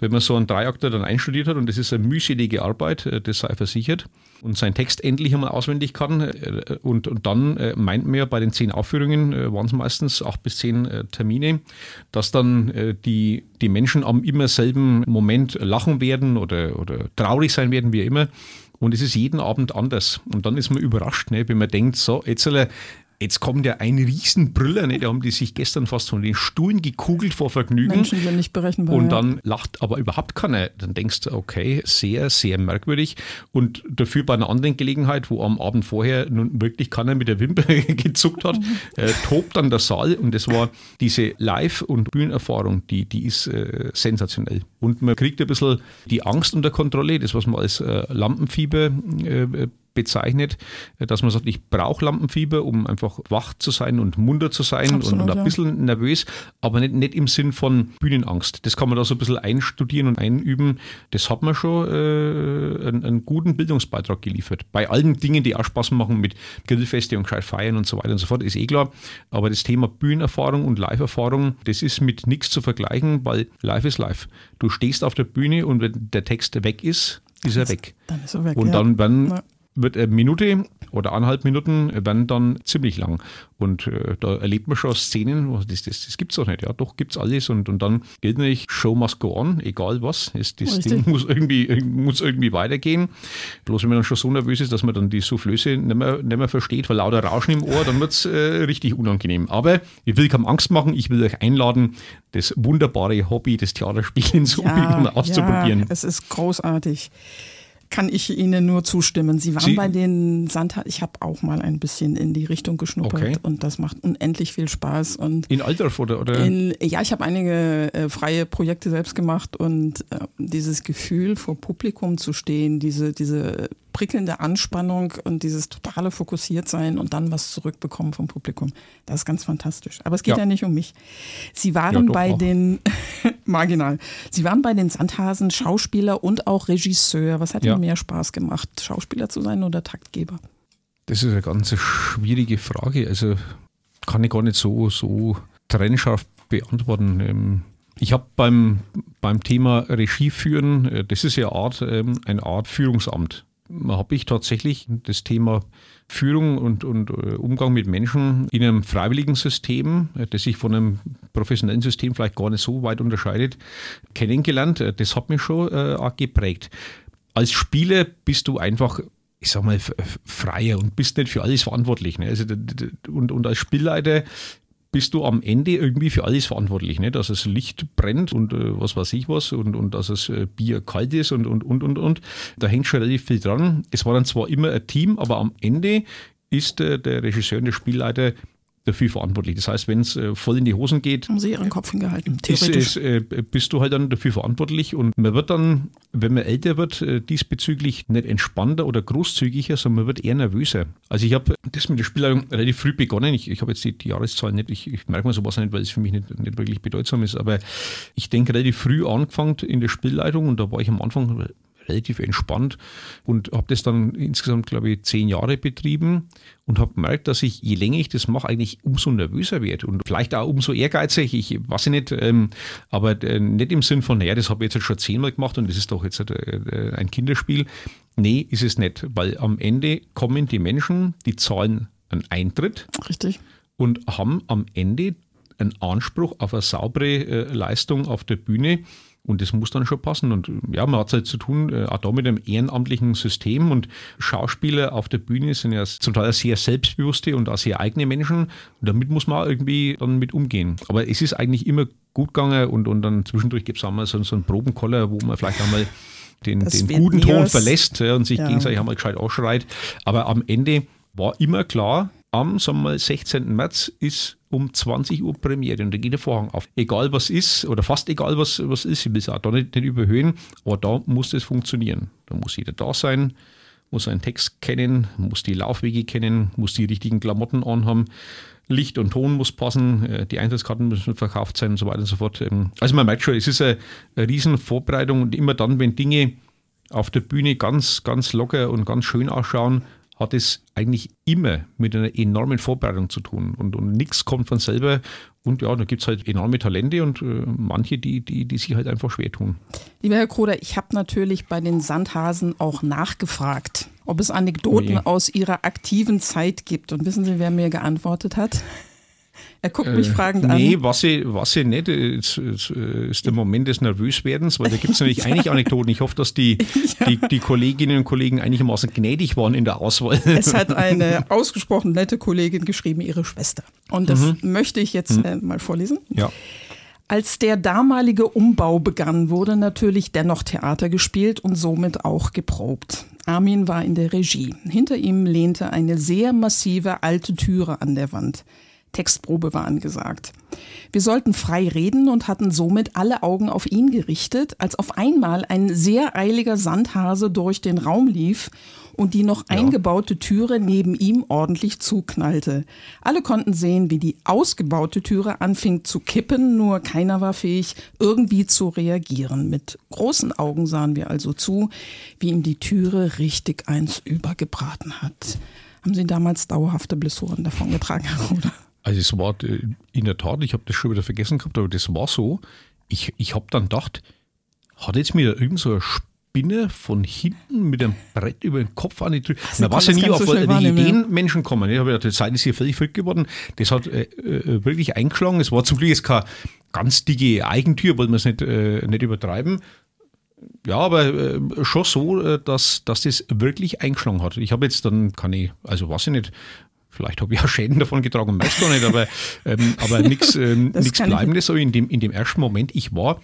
wenn man so einen Dreiakter dann einstudiert hat und das ist eine mühselige Arbeit, äh, das sei versichert und seinen Text endlich einmal auswendig kann äh, und, und dann äh, meint man ja bei den zehn Aufführungen, waren es meistens acht bis zehn Termine, dass dann die, die Menschen am immer selben Moment lachen werden oder, oder traurig sein werden, wie immer. Und es ist jeden Abend anders. Und dann ist man überrascht, ne, wenn man denkt, so, jetzt, jetzt kommt ja ein Riesenbrüller, ne, da haben die sich gestern fast von den Stuhlen gekugelt vor Vergnügen. Menschen sind nicht berechenbar. Und dann lacht aber überhaupt keiner. Dann denkst du, okay, sehr, sehr merkwürdig. Und dafür bei einer anderen Gelegenheit, wo am Abend vorher nun wirklich keiner mit der Wimper gezuckt hat, äh, tobt dann der Saal. Und das war diese Live- und Bühnenerfahrung, die, die ist äh, sensationell. Und man kriegt ein bisschen die Angst unter Kontrolle, das, was man als äh, Lampenfieber äh, bezeichnet, äh, dass man sagt, ich brauche Lampenfieber, um einfach wach zu sein und munter zu sein Absolut, und, und ein ja. bisschen nervös, aber nicht, nicht im Sinn von Bühnenangst. Das kann man da so ein bisschen einstudieren und einüben. Das hat man schon äh, einen, einen guten Bildungsbeitrag geliefert. Bei allen Dingen, die auch Spaß machen mit Grillfeste und gescheit feiern und so weiter und so fort, ist eh klar. Aber das Thema Bühnenerfahrung und Live-Erfahrung, das ist mit nichts zu vergleichen, weil live ist live. Du stehst auf der Bühne und wenn der Text weg ist, ist er weg. Dann ist er weg. Und dann werden, Ja. Wird eine Minute oder eineinhalb Minuten werden dann ziemlich lang. Und äh, da erlebt man schon Szenen, das, das, das gibt es doch nicht. Ja, doch gibt es alles. Und, und dann gilt natürlich, Show must go on, egal was. Das, das. Ding muss irgendwie, muss irgendwie weitergehen. Bloß wenn man dann schon so nervös ist, dass man dann die Soufflöse nicht mehr, nicht mehr versteht, weil lauter Rauschen im Ohr, dann wird es äh, richtig unangenehm. Aber ich will keinem Angst machen, ich will euch einladen, das wunderbare Hobby des Theaterspielens mal auszuprobieren. Ja, es ist großartig. Kann ich Ihnen nur zustimmen. Sie waren Sie- bei den Sandha, ich habe auch mal ein bisschen in die Richtung geschnuppert Okay. und das macht unendlich viel Spaß und In Altdorf oder? oder? in, ja, ich habe einige äh, freie Projekte selbst gemacht und äh, dieses Gefühl vor Publikum zu stehen, diese, diese prickelnde Anspannung und dieses totale Fokussiertsein und dann was zurückbekommen vom Publikum, das ist ganz fantastisch. Aber es geht ja, Ja. nicht um mich. Sie Ja, waren doch bei auch. den, marginal, Sie waren bei den Sandhasen Schauspieler und auch Regisseur. Was hat Ja. Ihnen mehr Spaß gemacht, Schauspieler zu sein oder Taktgeber? Das ist eine ganz schwierige Frage. Also kann ich gar nicht so, so trennscharf beantworten. Ähm, Ich habe beim, beim Thema Regie führen, äh, das ist ja Art, ähm, eine Art Führungsamt. Habe ich tatsächlich das Thema Führung und, und äh, Umgang mit Menschen in einem freiwilligen System, äh, das sich von einem professionellen System vielleicht gar nicht so weit unterscheidet, kennengelernt. Äh, Das hat mich schon äh, geprägt. Als Spieler bist du einfach ich sag mal, freier und bist nicht für alles verantwortlich. Ne? Also, und, und als Spielleiter bist du am Ende irgendwie für alles verantwortlich, ne? dass das Licht brennt und äh, was weiß ich was und, und dass das äh, Bier kalt ist und, und, und, und, und. Da hängt schon relativ viel dran. Es war dann zwar immer ein Team, aber am Ende ist äh, der Regisseur und der Spielleiter dafür verantwortlich. Das heißt, wenn es äh, voll in die Hosen geht, Haben Sie Ihren Kopf hingehalten, ist, theoretisch. ist, äh, bist du halt dann dafür verantwortlich und man wird dann, wenn man älter wird, äh, diesbezüglich nicht entspannter oder großzügiger, sondern man wird eher nervöser. Also ich habe das mit der Spielleitung relativ früh begonnen. Ich, ich habe jetzt die, die Jahreszahlen nicht, ich, ich merke mal sowas nicht, weil es für mich nicht, nicht wirklich bedeutsam ist, aber ich denke relativ früh angefangen in der Spielleitung und da war ich am Anfang relativ entspannt und habe das dann insgesamt, glaube ich, zehn Jahre betrieben und habe gemerkt, dass ich, je länger ich das mache, eigentlich umso nervöser werde und vielleicht auch umso ehrgeizig. Ich weiß nicht, ähm, aber äh, nicht im Sinn von, naja, das habe ich jetzt schon zehnmal gemacht und das ist doch jetzt äh, ein Kinderspiel. Nee, ist es nicht, weil am Ende kommen die Menschen, die zahlen einen Eintritt Richtig. und haben am Ende einen Anspruch auf eine saubere äh, Leistung auf der Bühne. Und das muss dann schon passen. Und ja, man hat es halt zu tun, äh, auch da mit einem ehrenamtlichen System. Und Schauspieler auf der Bühne sind ja zum Teil sehr selbstbewusste und auch sehr eigene Menschen. Und damit muss man auch irgendwie dann mit umgehen. Aber es ist eigentlich immer gut gegangen und, und dann zwischendurch gibt es auch mal so, so einen Probenkoller, wo man vielleicht einmal den, den guten Ton was- verlässt ja, und sich Ja. gegenseitig einmal gescheit ausschreit. Aber am Ende war immer klar, am sagen wir mal, 16. März ist um 20 Uhr Premiere und da geht der Vorhang auf. Egal was ist oder fast egal was, was ist, ich will es auch da nicht, nicht überhöhen, aber da muss es funktionieren. Da muss jeder da sein, muss einen Text kennen, muss die Laufwege kennen, muss die richtigen Klamotten anhaben. Licht und Ton muss passen, äh, die Eintrittskarten müssen verkauft sein und so weiter und so fort. Ähm, Also man merkt schon, es ist eine riesen Vorbereitung und immer dann, wenn Dinge auf der Bühne ganz, ganz locker und ganz schön ausschauen, hat es eigentlich immer mit einer enormen Vorbereitung zu tun. Und, und nichts kommt von selber. Und ja, da gibt es halt enorme Talente und äh, manche, die, die, die sich halt einfach schwer tun. Lieber Herr Kroder, ich habe natürlich bei den Sandhasen auch nachgefragt, ob es Anekdoten Oh aus Ihrer aktiven Zeit gibt. Und wissen Sie, wer mir geantwortet hat? Er guckt mich fragend Äh, Nee, an. was ich, was ich nicht, ist, ist, ist der Moment des Nervöswerdens, weil da gibt es nämlich eigentlich Anekdoten. Ich hoffe, dass die, die, die Kolleginnen und Kollegen einigermaßen gnädig waren in der Auswahl. Es hat eine ausgesprochen nette Kollegin geschrieben, ihre Schwester. Und das möchte ich jetzt äh, mal vorlesen. Ja. Als der damalige Umbau begann, wurde natürlich dennoch Theater gespielt und somit auch geprobt. Armin war in der Regie. Hinter ihm lehnte eine sehr massive alte Türe an der Wand. Textprobe war angesagt. Wir sollten frei reden und hatten somit alle Augen auf ihn gerichtet, als auf einmal ein sehr eiliger Sandhase durch den Raum lief und die noch eingebaute Türe neben ihm ordentlich zuknallte. Alle konnten sehen, wie die ausgebaute Türe anfing zu kippen, nur keiner war fähig, irgendwie zu reagieren. Mit großen Augen sahen wir also zu, wie ihm die Türe richtig eins übergebraten hat. Haben Sie damals dauerhafte Blessuren davongetragen, Herr Ruder? Also es war äh, in der Tat, ich habe das schon wieder vergessen gehabt, aber das war so. Ich, ich habe dann gedacht, hat jetzt mir irgend so eine Spinne von hinten mit einem Brett über den Kopf an die Tür. Man weiß können ja nie, auf so wahrnehmen, Ideen Menschen kommen. Ich habe ja die Zeit ist hier völlig verrückt geworden. Das hat äh, äh, wirklich eingeschlagen. Es war zum Glück jetzt keine ganz dicke Eigentür, wollen wir es nicht, äh, nicht übertreiben. Ja, aber äh, schon so, äh, dass, dass das wirklich eingeschlagen hat. Ich habe jetzt dann, kann ich, also weiß ich nicht, vielleicht habe ich auch Schäden davon getragen, weiß gar nicht, aber, ähm, aber nichts ähm, nix Bleibendes. Aber in dem, in dem ersten Moment, ich war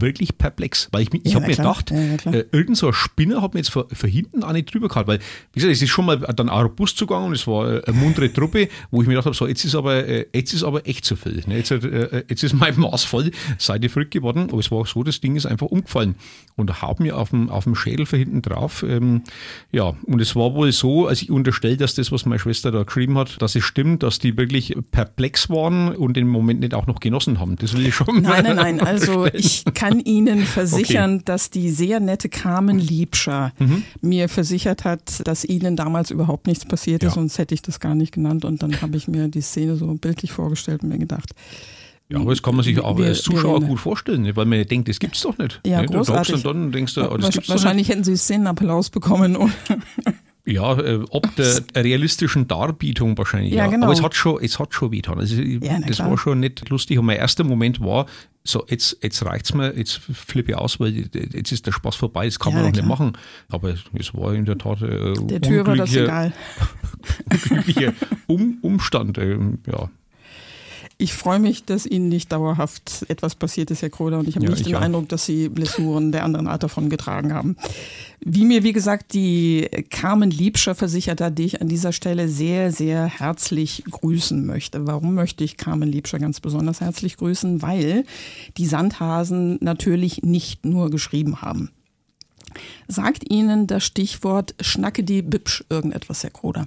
wirklich perplex, weil ich, ich Ja, habe mir klar. gedacht, Ja, äh, irgend so ein Spinner hat mir jetzt von, hinten an nicht drüber gehabt, weil, wie gesagt, es ist schon mal dann auch robust zugegangen und es war äh, eine muntere Truppe, wo ich mir gedacht habe, so, jetzt ist aber, äh, jetzt ist aber echt zu viel. Ne? Jetzt, äh, jetzt ist mein Maß voll, seid ihr verrückt geworden, aber es war so, das Ding ist einfach umgefallen und haut mir auf dem, auf dem Schädel von hinten drauf. Ähm, ja, und es war wohl so, als ich unterstelle, dass das, was meine Schwester da geschrieben hat, dass es stimmt, dass die wirklich perplex waren und den Moment nicht auch noch genossen haben. Das will ich schon Nein, nein, nein. Also ich kann Ihnen versichern, dass die sehr nette Carmen Liebscher Mhm. mir versichert hat, dass Ihnen damals überhaupt nichts passiert ist, Ja. sonst hätte ich das gar nicht genannt. Und dann habe ich mir die Szene so bildlich vorgestellt und mir gedacht, Ja, aber das kann man sich auch Wir- als Zuschauer gut vorstellen, ne? weil man denkt, das gibt's doch nicht. Ja, ne? Du großartig. und dann denkst du, oh, das gibt's doch nicht. wahrscheinlich hätten Sie Szenenapplaus bekommen. Ja, äh, ob der realistischen Darbietung wahrscheinlich. Ja, Ja, genau. Aber es hat schon, es hat schon wehgetan. Also, Ja, das klar. war schon nicht lustig. Und mein erster Moment war, so, jetzt, jetzt reicht's mir, jetzt flippe ich aus, weil jetzt ist der Spaß vorbei, das kann Ja, man doch nicht machen. Aber es war in der Tat äh, der Tür war das egal. unglücklicher um, Umstand. Ähm, ja. Ich freue mich, dass Ihnen nicht dauerhaft etwas passiert ist, Herr Kroder, und ich habe Ja, nicht ich den auch. Eindruck, dass Sie Blessuren der anderen Art davon getragen haben. Wie mir, wie gesagt, die Carmen Liebscher versichert hat, die ich an dieser Stelle sehr, sehr herzlich grüßen möchte. Warum möchte ich Carmen Liebscher ganz besonders herzlich grüßen? Weil die Sandhasen natürlich nicht nur geschrieben haben. Sagt Ihnen das Stichwort Schnacke die Bibsch irgendetwas, Herr Kroder?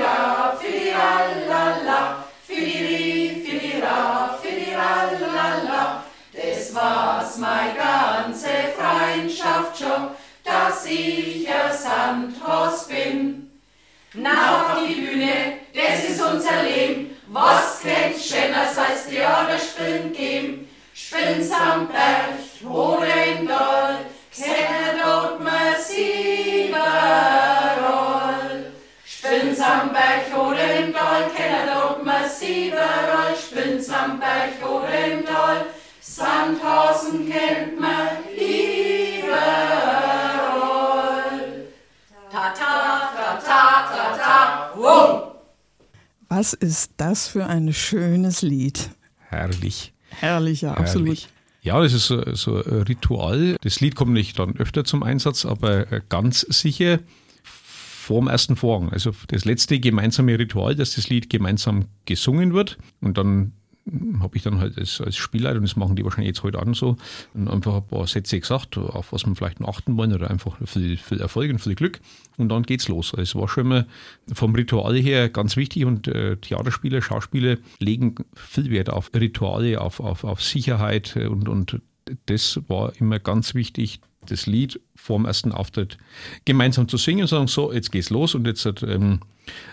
filira, filirallala, filiri, filira, filirallala. Das war's meine ganze Freundschaft schon, dass ich ein Sandhaus bin. Was ist das für ein schönes Lied? Herrlich. Herrlich, ja, absolut. Herrlich. Ja, das ist so, so ein Ritual. Das Lied kommt nicht dann öfter zum Einsatz, aber ganz sicher vor dem ersten Vorhang. Also das letzte gemeinsame Ritual, dass das Lied gemeinsam gesungen wird und dann habe ich dann halt als, als Spielleiter, und das machen die wahrscheinlich jetzt heute an so, und einfach ein paar Sätze gesagt, auf was man vielleicht achten wollen oder einfach viel, viel Erfolg und viel Glück. Und dann geht's los. Also es war schon immer vom Ritual her ganz wichtig und äh, Theaterspieler, Schauspieler legen viel Wert auf Rituale, auf, auf, auf Sicherheit äh, und, und das war immer ganz wichtig, das Lied vor dem ersten Auftritt gemeinsam zu singen und sagen, so, jetzt geht's los und jetzt ähm,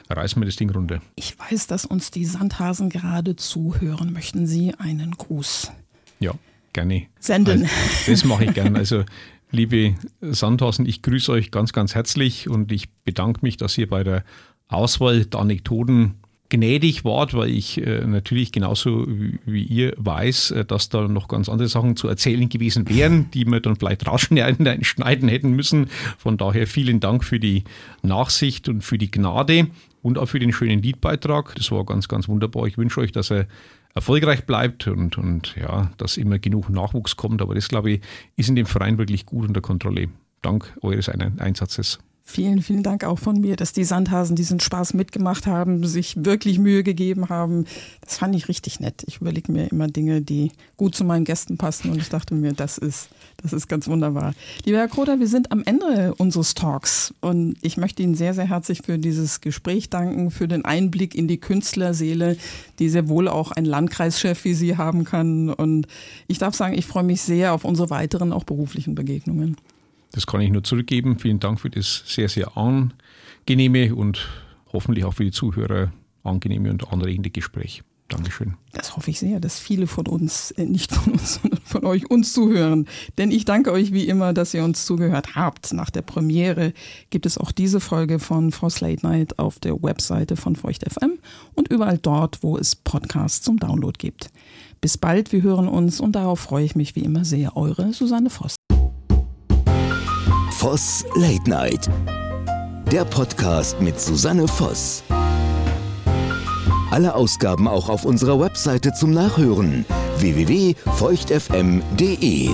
reißen wir das Ding runter. Ich weiß, dass uns die Sandhasen gerade zuhören. Möchten Sie einen Gruß? Ja, gerne. Senden. Also, das mache ich gern. Also, liebe Sandhasen, ich grüße euch ganz, ganz herzlich und ich bedanke mich, dass ihr bei der Auswahl der Anekdoten gnädig wart, weil ich äh, natürlich genauso wie, wie ihr weiß, äh, dass da noch ganz andere Sachen zu erzählen gewesen wären, die wir dann vielleicht rausschneiden schneiden hätten müssen. Von daher vielen Dank für die Nachsicht und für die Gnade und auch für den schönen Liedbeitrag. Das war ganz, ganz wunderbar. Ich wünsche euch, dass er erfolgreich bleibt und, und ja, dass immer genug Nachwuchs kommt. Aber das, glaube ich, ist in dem Verein wirklich gut unter Kontrolle. Dank eures Ein- Einsatzes. Vielen, vielen Dank auch von mir, dass die Sandhasen diesen Spaß mitgemacht haben, sich wirklich Mühe gegeben haben. Das fand ich richtig nett. Ich überlege mir immer Dinge, die gut zu meinen Gästen passen und ich dachte mir, das ist, das ist ganz wunderbar. Lieber Herr Kroder, wir sind am Ende unseres Talks und ich möchte Ihnen sehr, sehr herzlich für dieses Gespräch danken, für den Einblick in die Künstlerseele, die sehr wohl auch ein Landkreischef wie Sie haben kann. Und ich darf sagen, ich freue mich sehr auf unsere weiteren, auch beruflichen Begegnungen. Das kann ich nur zurückgeben. Vielen Dank für das sehr, sehr angenehme und hoffentlich auch für die Zuhörer angenehme und anregende Gespräch. Dankeschön. Das hoffe ich sehr, dass viele von uns, äh, nicht von uns, sondern von euch uns zuhören. Denn ich danke euch wie immer, dass ihr uns zugehört habt. Nach der Premiere gibt es auch diese Folge von Frost Late Night auf der Webseite von Feucht FM und überall dort, wo es Podcasts zum Download gibt. Bis bald, wir hören uns und darauf freue ich mich wie immer sehr. Eure Susanne Voss. Voss Late Night. Der Podcast mit Susanne Voss. Alle Ausgaben auch auf unserer Webseite zum Nachhören www.feuchtfm.de.